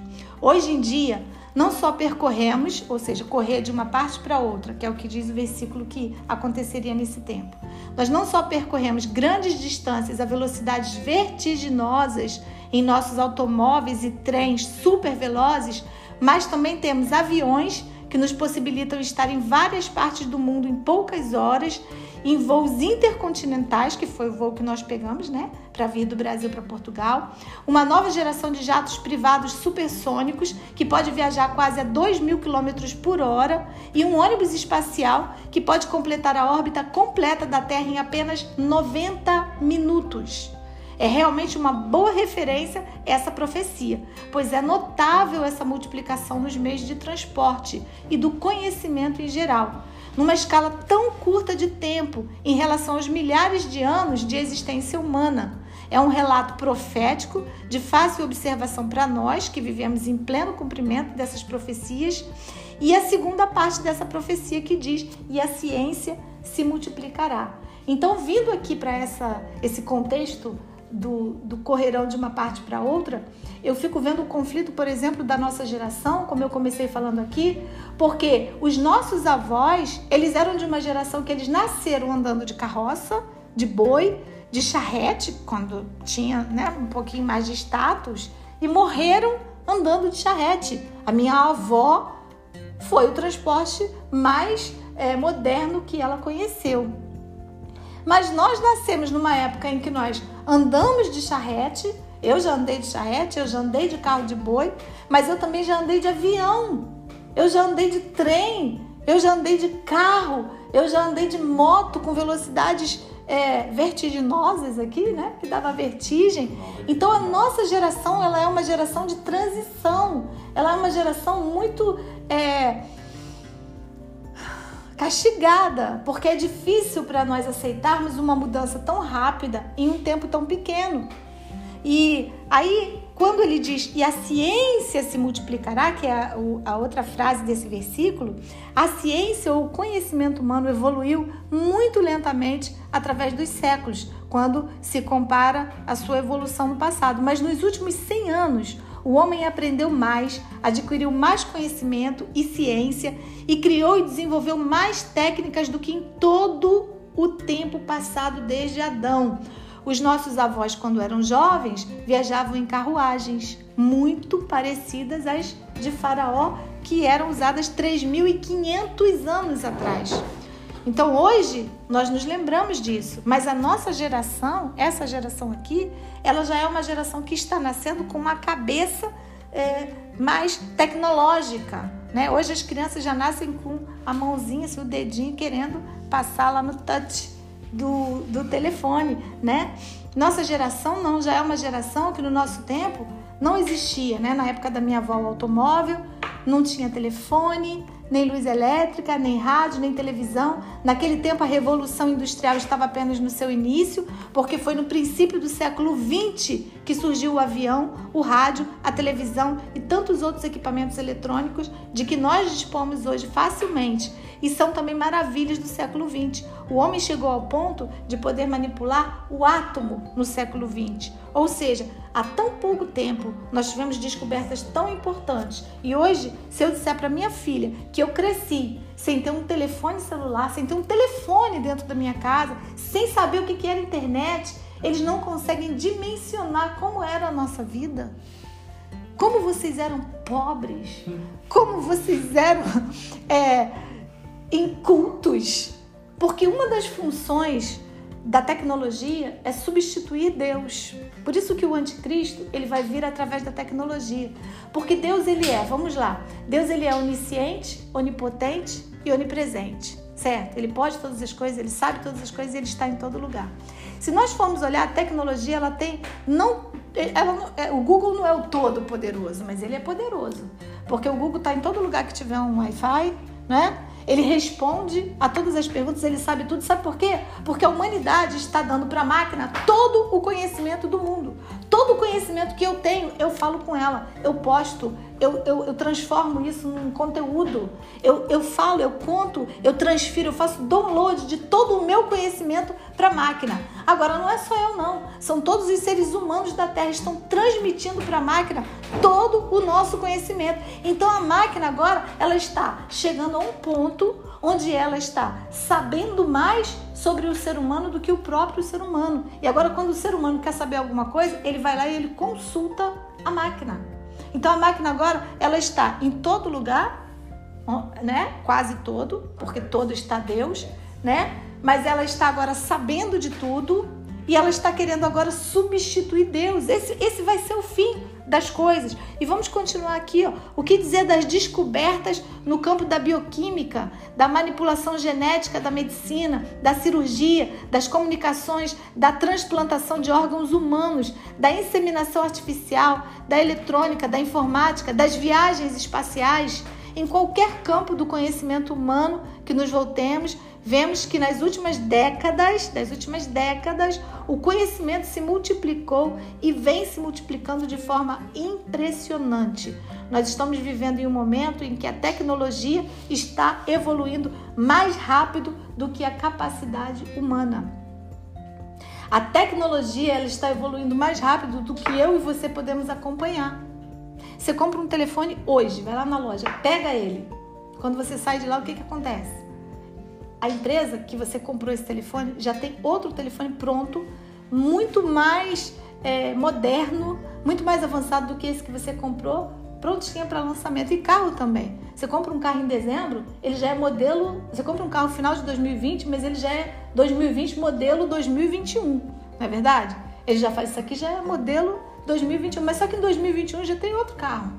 Hoje em dia, não só percorremos, ou seja, correr de uma parte para outra, que é o que diz o versículo que aconteceria nesse tempo. Nós não só percorremos grandes distâncias a velocidades vertiginosas em nossos automóveis e trens super velozes, mas também temos aviões que nos possibilitam estar em várias partes do mundo em poucas horas, em voos intercontinentais, que foi o voo que nós pegamos, né, para vir do Brasil para Portugal. Uma nova geração de jatos privados supersônicos, que pode viajar quase a 2 mil quilômetros por hora, e um ônibus espacial que pode completar a órbita completa da Terra em apenas 90 minutos. É realmente uma boa referência essa profecia, pois é notável essa multiplicação nos meios de transporte e do conhecimento em geral, numa escala tão curta de tempo em relação aos milhares de anos de existência humana. É um relato profético de fácil observação para nós que vivemos em pleno cumprimento dessas profecias. E a segunda parte dessa profecia que diz: e a ciência se multiplicará. Então, vindo aqui para esse contexto do, do correrão de uma parte para outra, eu fico vendo o conflito, por exemplo, da nossa geração, como eu comecei falando aqui, porque os nossos avós, eles eram de uma geração que eles nasceram andando de carroça, de boi, de charrete, quando tinha né, um pouquinho mais de status, e morreram andando de charrete. A minha avó foi o transporte mais é, moderno que ela conheceu. Mas nós nascemos numa época em que nós andamos de charrete. Eu já andei de charrete, eu já andei de carro de boi, mas eu também já andei de avião. Eu já andei de trem, eu já andei de carro, eu já andei de moto com velocidades é, vertiginosas aqui, né? Que dava vertigem. Então a nossa geração ela é uma geração de transição. Ela é uma geração muito é, castigada, porque é difícil para nós aceitarmos uma mudança tão rápida em um tempo tão pequeno. E aí, quando ele diz, e a ciência se multiplicará, que é a, a, outra frase desse versículo, a ciência ou o conhecimento humano evoluiu muito lentamente através dos séculos, quando se compara a sua evolução no passado. Mas nos últimos 100 anos, o homem aprendeu mais, adquiriu mais conhecimento e ciência e criou e desenvolveu mais técnicas do que em todo o tempo passado desde Adão. Os nossos avós, quando eram jovens, viajavam em carruagens muito parecidas às de Faraó, que eram usadas 3.500 anos atrás. Então hoje nós nos lembramos disso, mas a nossa geração, essa geração aqui, ela já é uma geração que está nascendo com uma cabeça é, mais tecnológica. Né? Hoje as crianças já nascem com a mãozinha, assim, o dedinho, querendo passar lá no touch do, do telefone. Né? Nossa geração não, já é uma geração que no nosso tempo não existia. Né? Na época da minha avó, o automóvel, não tinha telefone, nem luz elétrica, nem rádio, nem televisão. Naquele tempo, a revolução industrial estava apenas no seu início, porque foi no princípio do século XX que surgiu o avião, o rádio, a televisão e tantos outros equipamentos eletrônicos de que nós dispomos hoje facilmente e são também maravilhas do século XX. O homem chegou ao ponto de poder manipular o átomo no século XX. Ou seja, há tão pouco tempo nós tivemos descobertas tão importantes. E hoje, se eu disser para minha filha que eu cresci sem ter um telefone celular, sem ter um telefone dentro da minha casa, sem saber o que era internet, eles não conseguem dimensionar como era a nossa vida. Como vocês eram pobres, como vocês eram é, incultos. Porque uma das funções da tecnologia é substituir Deus. Por isso que o anticristo, ele vai vir através da tecnologia. Porque Deus ele é, vamos lá. Deus ele é onisciente, onipotente e onipresente, certo? Ele pode todas as coisas, ele sabe todas as coisas ele está em todo lugar. Se nós formos olhar a tecnologia, ela tem não, ela não é, o Google não é o todo poderoso, mas ele é poderoso. Porque o Google está em todo lugar que tiver um Wi-Fi, né? Ele responde a todas as perguntas, ele sabe tudo. Sabe por quê? Porque a humanidade está dando para a máquina todo o conhecimento do mundo. Todo o conhecimento que eu tenho, eu falo com ela, eu posto, eu, eu, eu transformo isso num conteúdo. Eu, eu falo, eu conto, eu transfiro, eu faço download de todo o meu conhecimento para a máquina. Agora, não é só eu, não. São todos os seres humanos da Terra estão transmitindo para a máquina todo o nosso conhecimento. Então, a máquina agora, ela está chegando a um ponto onde ela está sabendo mais sobre o ser humano do que o próprio ser humano. E agora, quando o ser humano quer saber alguma coisa, ele vai lá e ele consulta a máquina. Então, a máquina agora, ela está em todo lugar, né? Quase todo, porque todo está Deus, né? Mas ela está agora sabendo de tudo e ela está querendo agora substituir Deus. Esse, esse vai ser o fim das coisas. E vamos continuar aqui, ó. O que dizer das descobertas no campo da bioquímica, da manipulação genética da medicina, da cirurgia, das comunicações, da transplantação de órgãos humanos, da inseminação artificial, da eletrônica, da informática, das viagens espaciais? Em qualquer campo do conhecimento humano que nos voltemos, vemos que nas últimas décadas, das últimas décadas, o conhecimento se multiplicou e vem se multiplicando de forma impressionante. Nós estamos vivendo em um momento em que a tecnologia está evoluindo mais rápido do que a capacidade humana. A tecnologia ela está evoluindo mais rápido do que eu e você podemos acompanhar. Você compra um telefone hoje, vai lá na loja, pega ele. Quando você sai de lá, o que, que acontece? A empresa que você comprou esse telefone já tem outro telefone pronto, muito mais é, moderno, muito mais avançado do que esse que você comprou, prontinho para lançamento. E carro também. Você compra um carro em dezembro, ele já é modelo. Você compra um carro final de 2020, mas ele já é 2020 modelo 2021, não é verdade? Ele já faz isso aqui, já é modelo 2021, mas só que em 2021 já tem outro carro.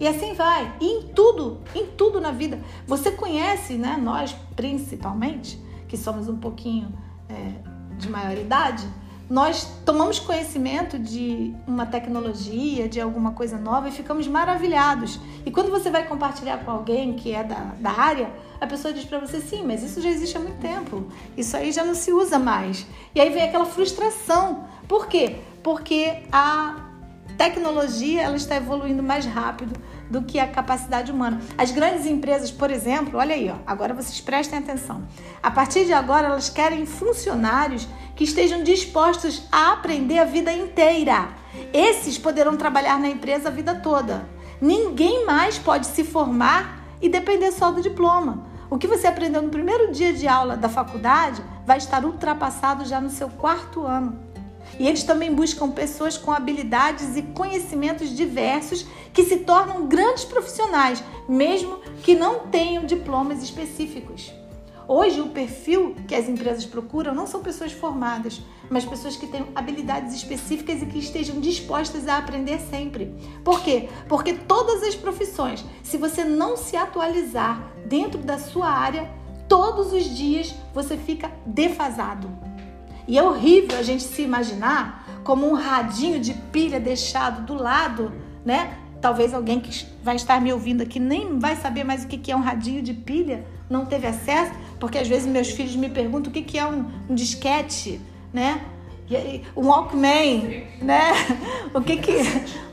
E assim vai. E em tudo, em tudo na vida. Você conhece, né? Nós principalmente, que somos um pouquinho é, de maior idade, nós tomamos conhecimento de uma tecnologia, de alguma coisa nova e ficamos maravilhados. E quando você vai compartilhar com alguém que é da, da área, a pessoa diz para você: sim, mas isso já existe há muito tempo, isso aí já não se usa mais. E aí vem aquela frustração. Por quê? Porque a tecnologia ela está evoluindo mais rápido do que a capacidade humana. As grandes empresas, por exemplo, olha aí, ó, agora vocês prestem atenção. A partir de agora, elas querem funcionários que estejam dispostos a aprender a vida inteira. Esses poderão trabalhar na empresa a vida toda. Ninguém mais pode se formar e depender só do diploma. O que você aprendeu no primeiro dia de aula da faculdade vai estar ultrapassado já no seu quarto ano. E eles também buscam pessoas com habilidades e conhecimentos diversos que se tornam grandes profissionais, mesmo que não tenham diplomas específicos. Hoje, o perfil que as empresas procuram não são pessoas formadas, mas pessoas que tenham habilidades específicas e que estejam dispostas a aprender sempre. Por quê? Porque todas as profissões, se você não se atualizar dentro da sua área, todos os dias você fica defasado. E é horrível a gente se imaginar como um radinho de pilha deixado do lado, né? Talvez alguém que vai estar me ouvindo aqui nem vai saber mais o que é um radinho de pilha, não teve acesso, porque às vezes meus filhos me perguntam o que é um, um disquete, né? Um Walkman, né? O que que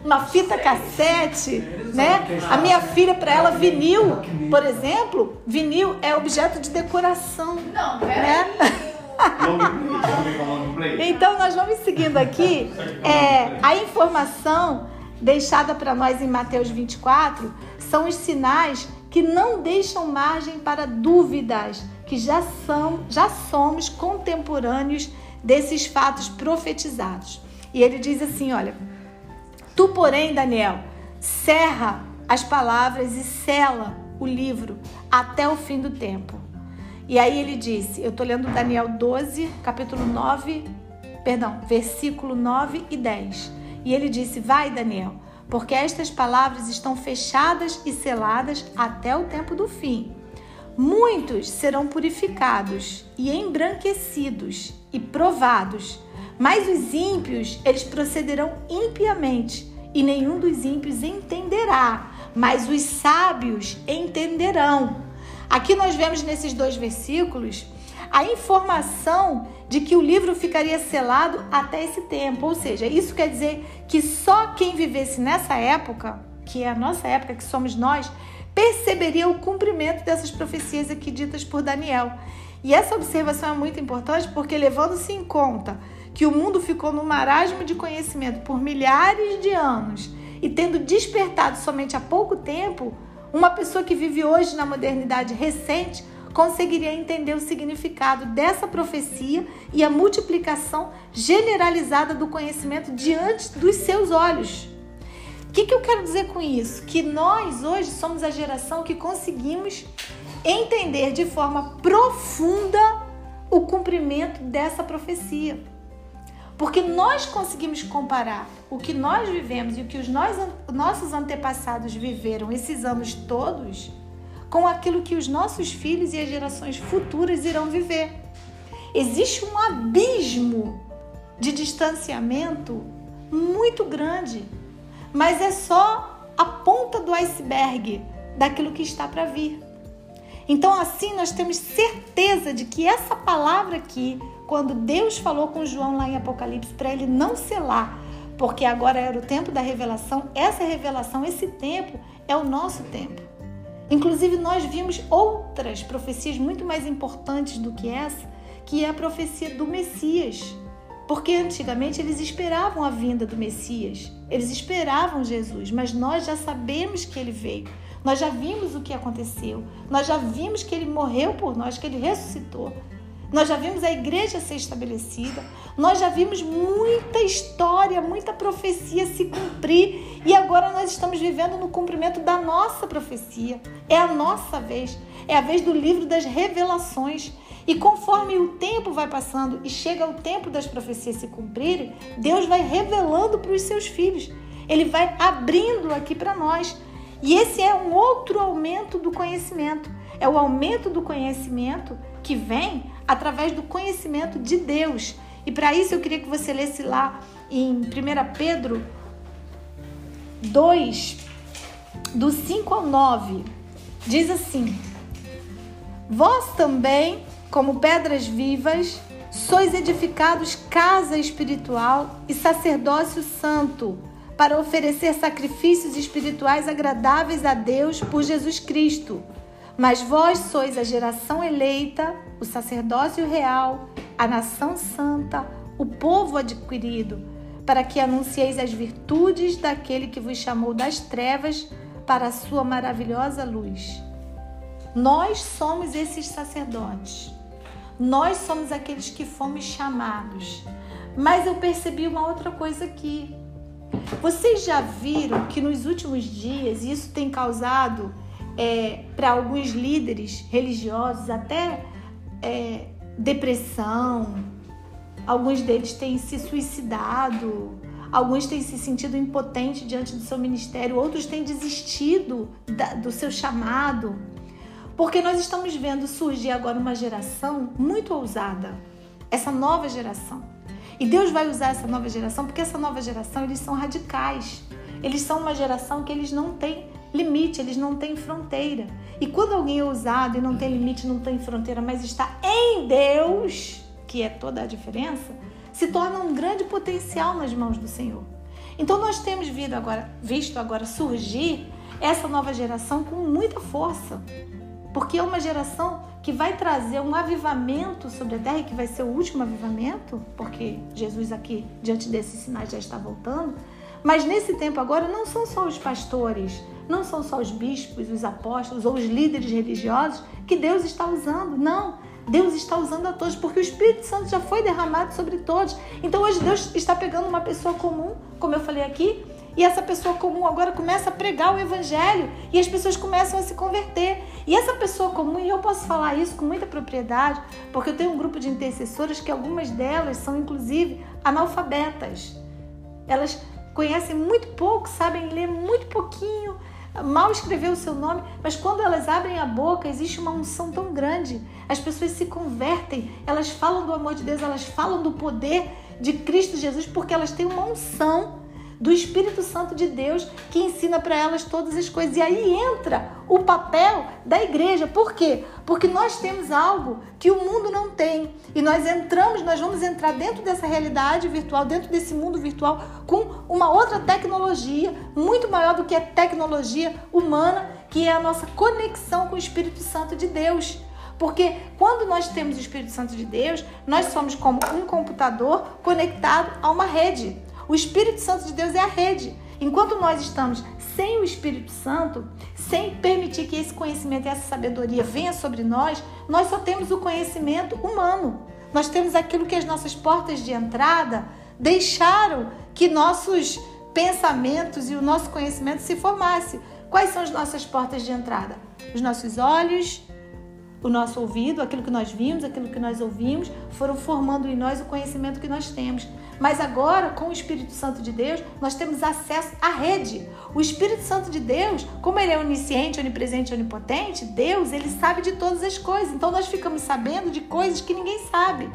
uma fita cassete, né? A minha filha para ela vinil, por exemplo, vinil é objeto de decoração, né? então, nós vamos seguindo aqui. É, a informação deixada para nós em Mateus 24 são os sinais que não deixam margem para dúvidas, que já são, já somos contemporâneos desses fatos profetizados. E ele diz assim, olha: Tu, porém, Daniel, cerra as palavras e sela o livro até o fim do tempo. E aí ele disse, eu estou lendo Daniel 12, capítulo 9, perdão, versículo 9 e 10. E ele disse: Vai, Daniel, porque estas palavras estão fechadas e seladas até o tempo do fim. Muitos serão purificados e embranquecidos e provados, mas os ímpios, eles procederão impiamente, e nenhum dos ímpios entenderá, mas os sábios entenderão. Aqui nós vemos nesses dois versículos a informação de que o livro ficaria selado até esse tempo. Ou seja, isso quer dizer que só quem vivesse nessa época, que é a nossa época, que somos nós, perceberia o cumprimento dessas profecias aqui ditas por Daniel. E essa observação é muito importante porque, levando-se em conta que o mundo ficou no marasmo de conhecimento por milhares de anos e tendo despertado somente há pouco tempo, uma pessoa que vive hoje na modernidade recente conseguiria entender o significado dessa profecia e a multiplicação generalizada do conhecimento diante dos seus olhos. O que, que eu quero dizer com isso? Que nós hoje somos a geração que conseguimos entender de forma profunda o cumprimento dessa profecia. Porque nós conseguimos comparar o que nós vivemos e o que os nossos antepassados viveram esses anos todos com aquilo que os nossos filhos e as gerações futuras irão viver. Existe um abismo de distanciamento muito grande, mas é só a ponta do iceberg daquilo que está para vir. Então, assim, nós temos certeza de que essa palavra aqui, quando Deus falou com João lá em Apocalipse, para ele não selar, porque agora era o tempo da revelação, essa revelação, esse tempo, é o nosso tempo. Inclusive, nós vimos outras profecias muito mais importantes do que essa, que é a profecia do Messias. Porque antigamente eles esperavam a vinda do Messias, eles esperavam Jesus, mas nós já sabemos que ele veio. Nós já vimos o que aconteceu. Nós já vimos que ele morreu por nós, que ele ressuscitou. Nós já vimos a igreja ser estabelecida. Nós já vimos muita história, muita profecia se cumprir. E agora nós estamos vivendo no cumprimento da nossa profecia. É a nossa vez. É a vez do livro das revelações. E conforme o tempo vai passando e chega o tempo das profecias se cumprirem, Deus vai revelando para os seus filhos. Ele vai abrindo aqui para nós. E esse é um outro aumento do conhecimento. É o aumento do conhecimento que vem através do conhecimento de Deus. E para isso eu queria que você lesse lá em 1 Pedro 2, do 5 ao 9. Diz assim: Vós também, como pedras vivas, sois edificados casa espiritual e sacerdócio santo para oferecer sacrifícios espirituais agradáveis a Deus por Jesus Cristo. Mas vós sois a geração eleita, o sacerdócio real, a nação santa, o povo adquirido, para que anuncieis as virtudes daquele que vos chamou das trevas para a sua maravilhosa luz. Nós somos esses sacerdotes. Nós somos aqueles que fomos chamados. Mas eu percebi uma outra coisa aqui. Vocês já viram que nos últimos dias isso tem causado é, para alguns líderes religiosos até é, depressão, alguns deles têm se suicidado, alguns têm se sentido impotentes diante do seu ministério, outros têm desistido da, do seu chamado, porque nós estamos vendo surgir agora uma geração muito ousada, essa nova geração e Deus vai usar essa nova geração porque essa nova geração eles são radicais. Eles são uma geração que eles não têm limite, eles não têm fronteira. E quando alguém é ousado e não tem limite, não tem fronteira, mas está em Deus, que é toda a diferença, se torna um grande potencial nas mãos do Senhor. Então nós temos visto agora, visto agora surgir essa nova geração com muita força, porque é uma geração que vai trazer um avivamento sobre a terra que vai ser o último avivamento, porque Jesus aqui, diante desses sinais, já está voltando. Mas nesse tempo agora não são só os pastores, não são só os bispos, os apóstolos ou os líderes religiosos que Deus está usando. Não, Deus está usando a todos, porque o Espírito Santo já foi derramado sobre todos. Então hoje Deus está pegando uma pessoa comum, como eu falei aqui, e essa pessoa comum agora começa a pregar o evangelho e as pessoas começam a se converter. E essa pessoa comum, e eu posso falar isso com muita propriedade, porque eu tenho um grupo de intercessoras que algumas delas são inclusive analfabetas. Elas conhecem muito pouco, sabem ler muito pouquinho, mal escrever o seu nome, mas quando elas abrem a boca, existe uma unção tão grande. As pessoas se convertem, elas falam do amor de Deus, elas falam do poder de Cristo Jesus, porque elas têm uma unção do Espírito Santo de Deus que ensina para elas todas as coisas. E aí entra o papel da igreja. Por quê? Porque nós temos algo que o mundo não tem. E nós entramos, nós vamos entrar dentro dessa realidade virtual, dentro desse mundo virtual, com uma outra tecnologia, muito maior do que a tecnologia humana, que é a nossa conexão com o Espírito Santo de Deus. Porque quando nós temos o Espírito Santo de Deus, nós somos como um computador conectado a uma rede. O Espírito Santo de Deus é a rede. Enquanto nós estamos sem o Espírito Santo, sem permitir que esse conhecimento e essa sabedoria venha sobre nós, nós só temos o conhecimento humano. Nós temos aquilo que as nossas portas de entrada deixaram que nossos pensamentos e o nosso conhecimento se formasse. Quais são as nossas portas de entrada? Os nossos olhos, o nosso ouvido, aquilo que nós vimos, aquilo que nós ouvimos, foram formando em nós o conhecimento que nós temos. Mas agora, com o Espírito Santo de Deus, nós temos acesso à rede. O Espírito Santo de Deus, como ele é onisciente, onipresente, onipotente, Deus, ele sabe de todas as coisas. Então nós ficamos sabendo de coisas que ninguém sabe.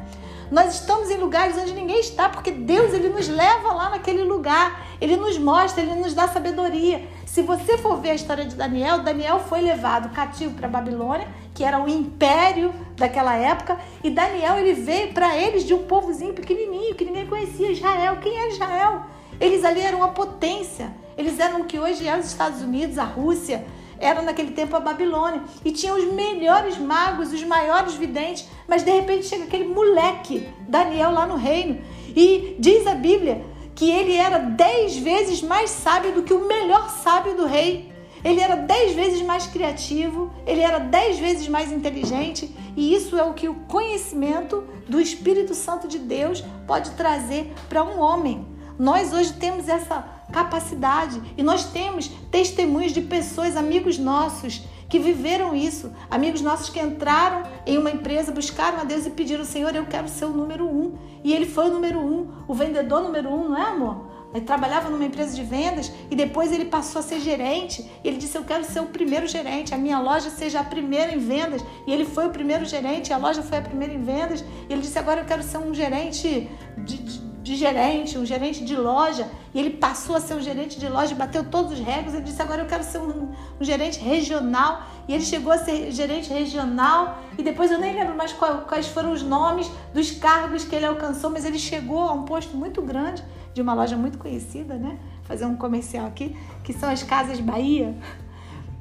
Nós estamos em lugares onde ninguém está, porque Deus ele nos leva lá naquele lugar. Ele nos mostra, ele nos dá sabedoria. Se você for ver a história de Daniel, Daniel foi levado cativo para Babilônia, que era o império daquela época, e Daniel ele veio para eles de um povozinho pequenininho que ninguém conhecia, Israel. Quem é Israel? Eles ali eram uma potência. Eles eram o que hoje é os Estados Unidos, a Rússia, era naquele tempo a Babilônia. E tinha os melhores magos, os maiores videntes, mas de repente chega aquele moleque, Daniel, lá no reino. E diz a Bíblia que ele era dez vezes mais sábio do que o melhor sábio do rei. Ele era dez vezes mais criativo, ele era dez vezes mais inteligente, e isso é o que o conhecimento do Espírito Santo de Deus pode trazer para um homem. Nós hoje temos essa capacidade e nós temos testemunhos de pessoas, amigos nossos, que viveram isso, amigos nossos que entraram em uma empresa, buscaram a Deus e pediram: Senhor, eu quero ser o número um. E ele foi o número um, o vendedor número um, não é, amor? Ele trabalhava numa empresa de vendas e depois ele passou a ser gerente. Ele disse: Eu quero ser o primeiro gerente, a minha loja seja a primeira em vendas. E ele foi o primeiro gerente, a loja foi a primeira em vendas. Ele disse: Agora eu quero ser um gerente de, de de gerente, um gerente de loja, e ele passou a ser um gerente de loja, bateu todos os recordes, ele disse, agora eu quero ser um, um, gerente regional, e ele chegou a ser gerente regional, e depois eu nem lembro mais qual, quais foram os nomes dos cargos que ele alcançou, mas ele chegou a um posto muito grande, de uma loja muito conhecida, né? Fazer um comercial aqui, que são as Casas Bahia.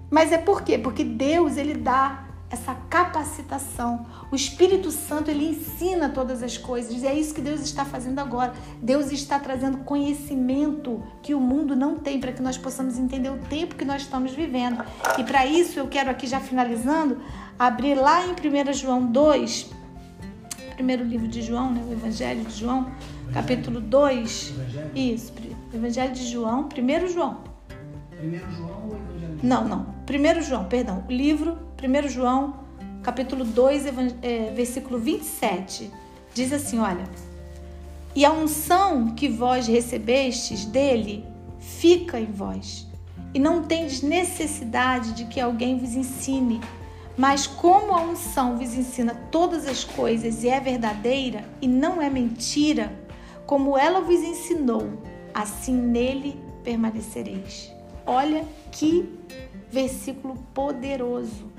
Mas é por quê? Porque Deus, ele dá essa capacitação. O Espírito Santo ele ensina todas as coisas. E é isso que Deus está fazendo agora. Deus está trazendo conhecimento que o mundo não tem para que nós possamos entender o tempo que nós estamos vivendo. E para isso eu quero aqui já finalizando abrir lá em 1 João 2, primeiro livro de João, né, o Evangelho de João, capítulo 2. Isso, Evangelho de João, 1 João. 1 João ou Evangelho? Não, não. 1 João, perdão. O livro 1 João, capítulo 2, é, versículo 27, diz assim: Olha, e a unção que vós recebestes dele fica em vós, e não tendes necessidade de que alguém vos ensine. Mas como a unção vos ensina todas as coisas e é verdadeira e não é mentira, como ela vos ensinou, assim nele permanecereis. Olha que versículo poderoso.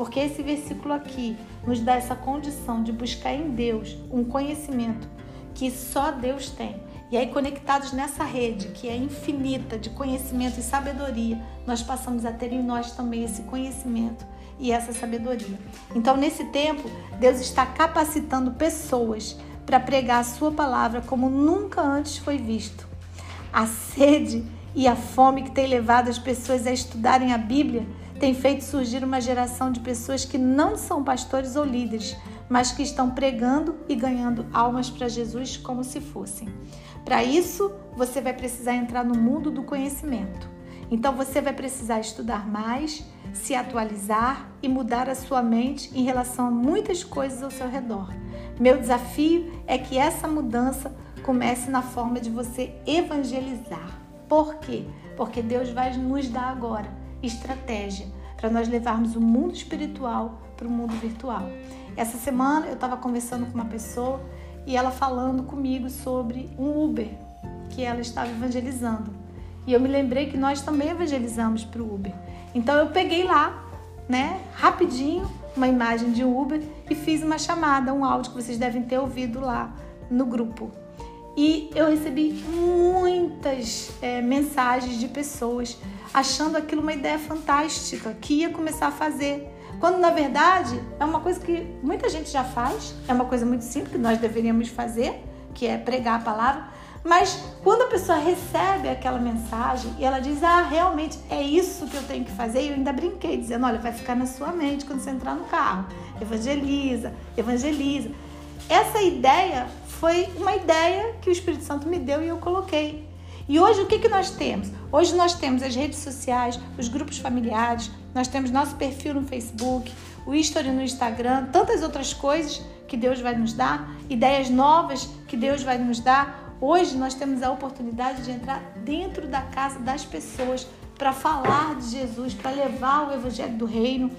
Porque esse versículo aqui nos dá essa condição de buscar em Deus um conhecimento que só Deus tem. E aí, conectados nessa rede que é infinita de conhecimento e sabedoria, nós passamos a ter em nós também esse conhecimento e essa sabedoria. Então, nesse tempo, Deus está capacitando pessoas para pregar a sua palavra como nunca antes foi visto. A sede e a fome que tem levado as pessoas a estudarem a Bíblia tem feito surgir uma geração de pessoas que não são pastores ou líderes, mas que estão pregando e ganhando almas para Jesus como se fossem. Para isso, você vai precisar entrar no mundo do conhecimento. Então, você vai precisar estudar mais, se atualizar e mudar a sua mente em relação a muitas coisas ao seu redor. Meu desafio é que essa mudança comece na forma de você evangelizar. Por quê? Porque Deus vai nos dar agora estratégia para nós levarmos o mundo espiritual para o mundo virtual. Essa semana eu estava conversando com uma pessoa e ela falando comigo sobre um Uber que ela estava evangelizando. E eu me lembrei que nós também evangelizamos para o Uber. Então eu peguei lá, né, rapidinho, uma imagem de Uber e fiz uma chamada, um áudio que vocês devem ter ouvido lá no grupo. E eu recebi muitas é, mensagens de pessoas achando aquilo uma ideia fantástica que ia começar a fazer. Quando na verdade é uma coisa que muita gente já faz, é uma coisa muito simples que nós deveríamos fazer, que é pregar a palavra. Mas quando a pessoa recebe aquela mensagem e ela diz, ah, realmente é isso que eu tenho que fazer, eu ainda brinquei, dizendo, olha, vai ficar na sua mente quando você entrar no carro. Evangeliza, evangeliza. Essa ideia foi uma ideia que o Espírito Santo me deu e eu coloquei. E hoje o que, que nós temos? Hoje nós temos as redes sociais, os grupos familiares, nós temos nosso perfil no Facebook, o history no Instagram, tantas outras coisas que Deus vai nos dar, ideias novas que Deus vai nos dar. Hoje nós temos a oportunidade de entrar dentro da casa das pessoas para falar de Jesus, para levar o evangelho do reino.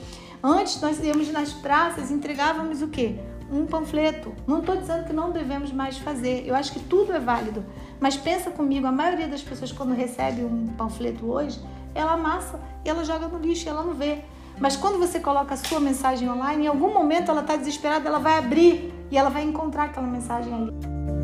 Antes nós íamos nas praças e entregávamos o quê? Um panfleto. Não estou dizendo que não devemos mais fazer. Eu acho que tudo é válido. Mas pensa comigo, a maioria das pessoas quando recebe um panfleto hoje, ela amassa e ela joga no lixo e ela não vê. Mas quando você coloca a sua mensagem online, em algum momento ela está desesperada, ela vai abrir e ela vai encontrar aquela mensagem ali.